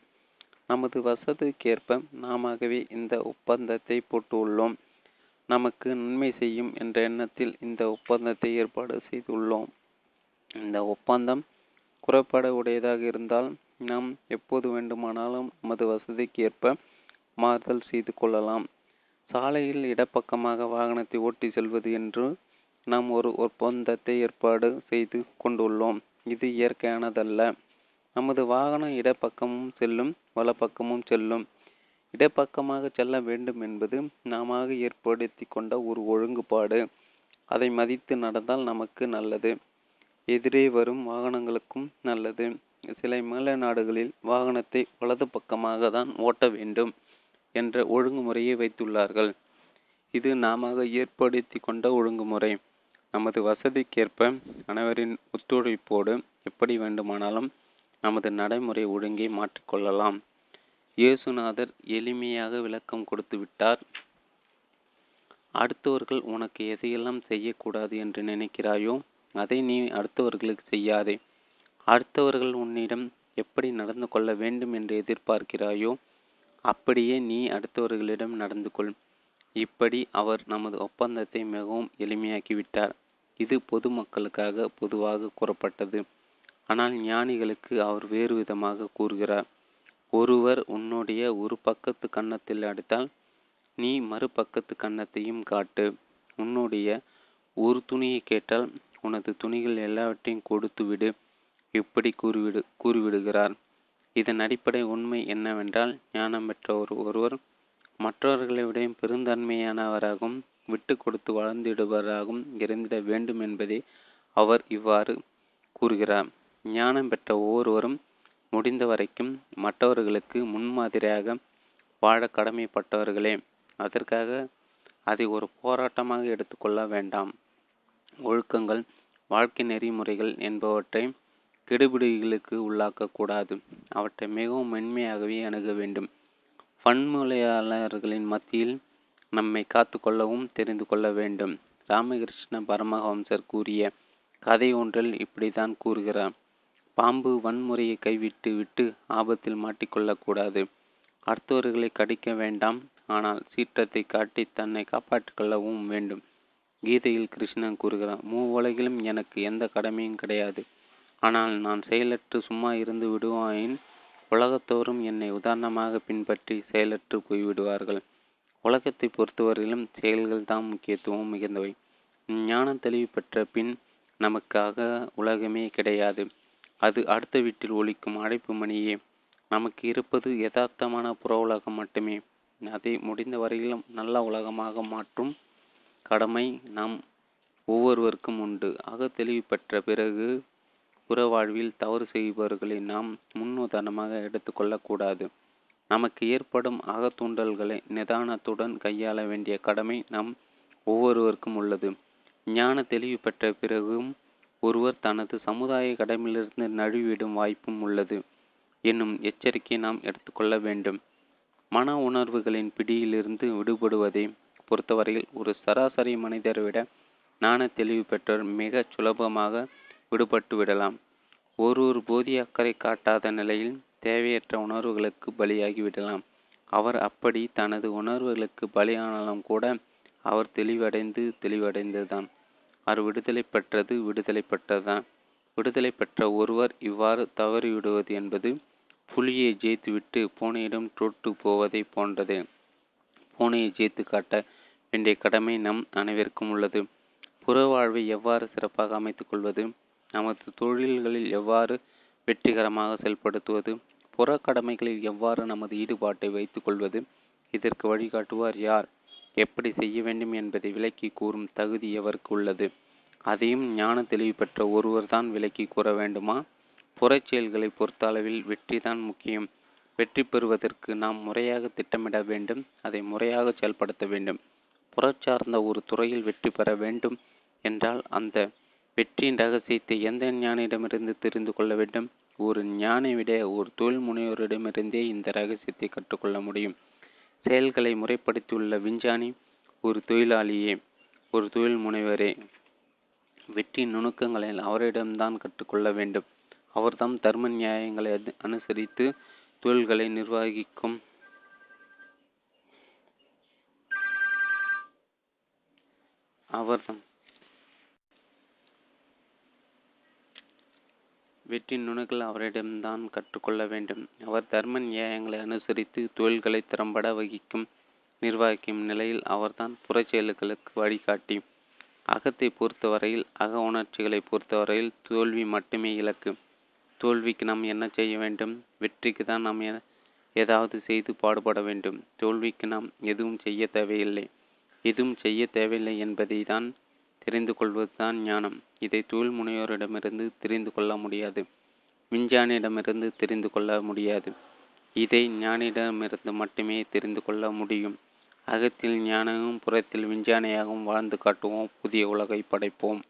நமது வசதிக்கேற்ப நாமாகவே இந்த ஒப்பந்தத்தை போட்டுள்ளோம். நமக்கு நன்மை செய்யும் என்ற எண்ணத்தில் இந்த ஒப்பந்தத்தை ஏற்பாடு செய்துள்ளோம். இந்த ஒப்பந்தம் குறைபாடு உடையதாக இருந்தால் நாம் எப்போது வேண்டுமானாலும் நமது வசதிக்கு ஏற்ப மாறுதல் செய்து கொள்ளலாம். சாலையில் இடப்பக்கமாக வாகனத்தை ஓட்டி செல்வது என்று நாம் ஒரு ஒப்பந்தத்தை ஏற்பாடு செய்து கொண்டுள்ளோம். இது இயற்கையானதல்ல. நமது வாகனம் இடப்பக்கமும் செல்லும் வலப்பக்கமும் செல்லும். இடப்பக்கமாக செல்ல வேண்டும் என்பது நாம ஏற்படுத்தி கொண்ட ஒரு ஒழுங்குபாடு. அதை மதித்து நடந்தால் நமக்கு நல்லது. எதிரே வரும் வாகனங்களுக்கும் நல்லது. சில மேல நாடுகளில் வாகனத்தை வலது பக்கமாக தான் ஓட்ட வேண்டும் என்ற ஒழுங்குமுறையை வைத்துள்ளார்கள். இது நாம ஏற்படுத்தி கொண்ட ஒழுங்குமுறை. நமது வசதிக்கேற்ப அனைவரின் ஒத்துழைப்போடு எப்படி வேண்டுமானாலும் நமது நடைமுறை ஒழுங்கை மாற்றிக்கொள்ளலாம் இயேசுநாதர் எளிமையாக விளக்கம் கொடுத்து விட்டார். அடுத்தவர்கள் உனக்கு எதையெல்லாம் செய்யக்கூடாது என்று நினைக்கிறாயோ அதை நீ அடுத்தவர்களுக்கு செய்யாதே. அடுத்தவர்கள் உன்னிடம் எப்படி நடந்து கொள்ள வேண்டும் என்று எதிர்பார்க்கிறாயோ அப்படியே நீ அடுத்தவர்களிடம் நடந்து கொள். இப்படி அவர் நமது ஒப்பந்தத்தை மிகவும் எளிமையாக்கிவிட்டார். இது பொதுமக்களுக்காக பொதுவாக கூறப்பட்டது. ஆனால் ஞானிகளுக்கு அவர் வேறு விதமாக கூறுகிறார். ஒருவர் உன்னுடைய ஒரு பக்கத்து கன்னத்தில் அடித்தால் நீ மறுபக்கத்து கன்னத்தையும் காட்டு. உன்னுடைய ஒரு துணியை கேட்டால் உனது துணிகள் எல்லாவற்றையும் கொடுத்து விடு இப்படி கூறிவிடு கூறிவிடுகிறார். இதன் அடிப்படை உண்மை என்னவென்றால் ஞானம் பெற்ற ஒரு ஒருவர் மற்றவர்களை விட பெருந்தன்மையானவராகவும் விட்டு கொடுத்து வளர்ந்திடுவராகவும் இருந்திட வேண்டும் என்பதே அவர் இவ்வாறு கூறுகிறார். ஞானம் பெற்ற ஒவ்வொருவரும் முடிந்த வரைக்கும் மற்றவர்களுக்கு முன்மாதிரியாக வாழ கடமைப்பட்டவர்களே. அதற்காக அதை ஒரு போராட்டமாக எடுத்துக்கொள்ள வேண்டாம். ஒழுக்கங்கள் வாழ்க்கை நெறிமுறைகள் என்பவற்றை கெடுபிடிகளுக்கு உள்ளாக்கக்கூடாது அவற்றை மிகவும் மென்மையாகவே அணுக வேண்டும். பன்மொழியாளர்களின் மத்தியில் நம்மை காத்து கொள்ளவும் தெரிந்து கொள்ள வேண்டும். ராமகிருஷ்ண பரமஹம்சர் கூறிய கதை ஒன்றில் இப்படித்தான் கூறுகிறார். பாம்பு வன்முறையை கைவிட்டு விட்டு ஆபத்தில் மாட்டிக்கொள்ளக்கூடாது அடுத்தவர்களை கடிக்க வேண்டாம். ஆனால் சீற்றத்தை காட்டி தன்னை காப்பாற்றிக் கொள்ளவும் வேண்டும். கீதையில் கிருஷ்ணன் கூறுகிறான் மூ உலகிலும் எனக்கு எந்த கடமையும் கிடையாது. ஆனால் நான் செயலற்று சும்மா இருந்து விடுவாயின் உலகத்தோறும் என்னை உதாரணமாக பின்பற்றி செயலற்று போய்விடுவார்கள். உலகத்தை பொறுத்தவரையிலும் செயல்கள் தான் முக்கியத்துவம் மிகுந்தவை. ஞான தெளிவு பெற்ற பின் நமக்காக உலகமே கிடையாது. அது அடுத்த வீட்டில் ஒழிக்கும் அழைப்பு மணியே நமக்கு இருப்பது யதார்த்தமான புற உலகம் மட்டுமே. அதை முடிந்த வரையிலும் நல்ல உலகமாக மாற்றும் கடமை நாம் ஒவ்வொருவருக்கும் உண்டு. அக தெளிவு பெற்ற பிறகு புற வாழ்வில் தவறு செய்பவர்களை நாம் முன்னுதாரணமாக எடுத்துக்கொள்ளக்கூடாது நமக்கு ஏற்படும் அகத்தூண்டல்களை நிதானத்துடன் கையாள வேண்டிய கடமை நம் ஒவ்வொருவருக்கும் உள்ளது. ஞான தெளிவு பெற்ற பிறகும் ஒருவர் தனது சமுதாய கடமையிலிருந்து நழுவிடும் வாய்ப்பும் உள்ளது. என்னும் எச்சரிக்கையை நாம் எடுத்துக்கொள்ள வேண்டும். மன உணர்வுகளின் பிடியிலிருந்து விடுபடுவதை பொறுத்தவரையில் ஒரு சராசரி மனிதரை விட நாண தெளிவு பெற்றோர் மிக சுலபமாக விடுபட்டு விடலாம். ஒருவர் போதிய அக்கறை காட்டாத நிலையில் தேவையற்ற உணர்வுகளுக்கு பலியாகி விடலாம். அவர் அப்படி தனது உணர்வுகளுக்கு பலியானாலும் கூட அவர் தெளிவடைந்து தெளிவடைந்ததுதான். அவர் விடுதலை பெற்றது விடுதலை பெற்றதுதான். விடுதலை பெற்ற ஒருவர் இவ்வாறு தவறிவிடுவது என்பது புலியை ஜெயித்துவிட்டு பூனையிடம் தொட்டு போவதை போன்றது. பூனையை ஜெயித்து காட்ட வேண்டிய கடமை நம் அனைவருக்கும் உள்ளது. புற வாழ்வை எவ்வாறு சிறப்பாக அமைத்துக் கொள்வது? நமது தொழில்களில் எவ்வாறு வெற்றிகரமாக செயல்படுத்துவது? புற கடமைகளில் எவ்வாறு நமது ஈடுபாட்டை வைத்துக் கொள்வது? இதற்கு வழிகாட்டுவார் யார்? எப்படி செய்ய வேண்டும் என்பதை விளக்கி கூறும் தகுதி எவருக்கு உள்ளது? அதையும் ஞான தெளிவு பெற்ற ஒருவர்தான் விளக்கி கூற வேண்டுமா? புறச் செயல்களை பொறுத்த அளவில் வெற்றிதான் முக்கியம். வெற்றி பெறுவதற்கு நாம் முறையாக திட்டமிட வேண்டும் அதை முறையாக செயல்படுத்த வேண்டும். புறச்சார்ந்த ஒரு துறையில் வெற்றி பெற வேண்டும் என்றால் அந்த வெற்றியின் ரகசியத்தை எந்த ஞானியிடமிருந்து தெரிந்து கொள்ள வேண்டும்? ஒரு ஞானை விட ஒரு தொழில் முனைவோரிடமிருந்தே இந்த ரகசியத்தை கற்றுக்கொள்ள முடியும். செயல்களை முறைப்படுத்தியுள்ள விஞ்ஞானி ஒரு தொழிலாளியே ஒரு தொழில் முனைவரே. வெற்றி நுணுக்கங்களை அவரிடம்தான் கற்றுக்கொள்ள வேண்டும். அவர்தாம் தர்ம நியாயங்களை அனுசரித்து தொழில்களை நிர்வகிக்கும். அவர்தான் வெற்றி நுணுக்கள் அவரிடம்தான் கற்றுக்கொள்ள வேண்டும். அவர் தர்ம நியாயங்களை அனுசரித்து தொழில்களை திறம்பட வகிக்கும் நிர்வகிக்கும் நிலையில் அவர்தான் புறச்செயல்களுக்கு வழிகாட்டி. அகத்தை பொறுத்தவரையில் அக உணர்ச்சிகளை பொறுத்தவரையில் தோல்வி மட்டுமே இலக்கு. தோல்விக்கு நாம் என்ன செய்ய வேண்டும்? வெற்றிக்கு தான் நாம் ஏதாவது செய்து பாடுபட வேண்டும். தோல்விக்கு நாம் எதுவும் செய்ய தேவையில்லை. எதுவும் செய்ய தேவையில்லை என்பதை தான் தெரிந்து கொள்வதுதான் ஞானம். இதை தொழில் முனைவோரிடமிருந்து தெரிந்து கொள்ள முடியாது. விஞ்ஞானியிடமிருந்து தெரிந்து கொள்ள முடியாது. இதை ஞானியிடமிருந்து மட்டுமே தெரிந்து கொள்ள முடியும். அகத்தில் ஞானமும் புறத்தில் விஞ்ஞானியாகவும் வாழ்ந்து காட்டுவோம். புதிய உலகை படைப்போம்.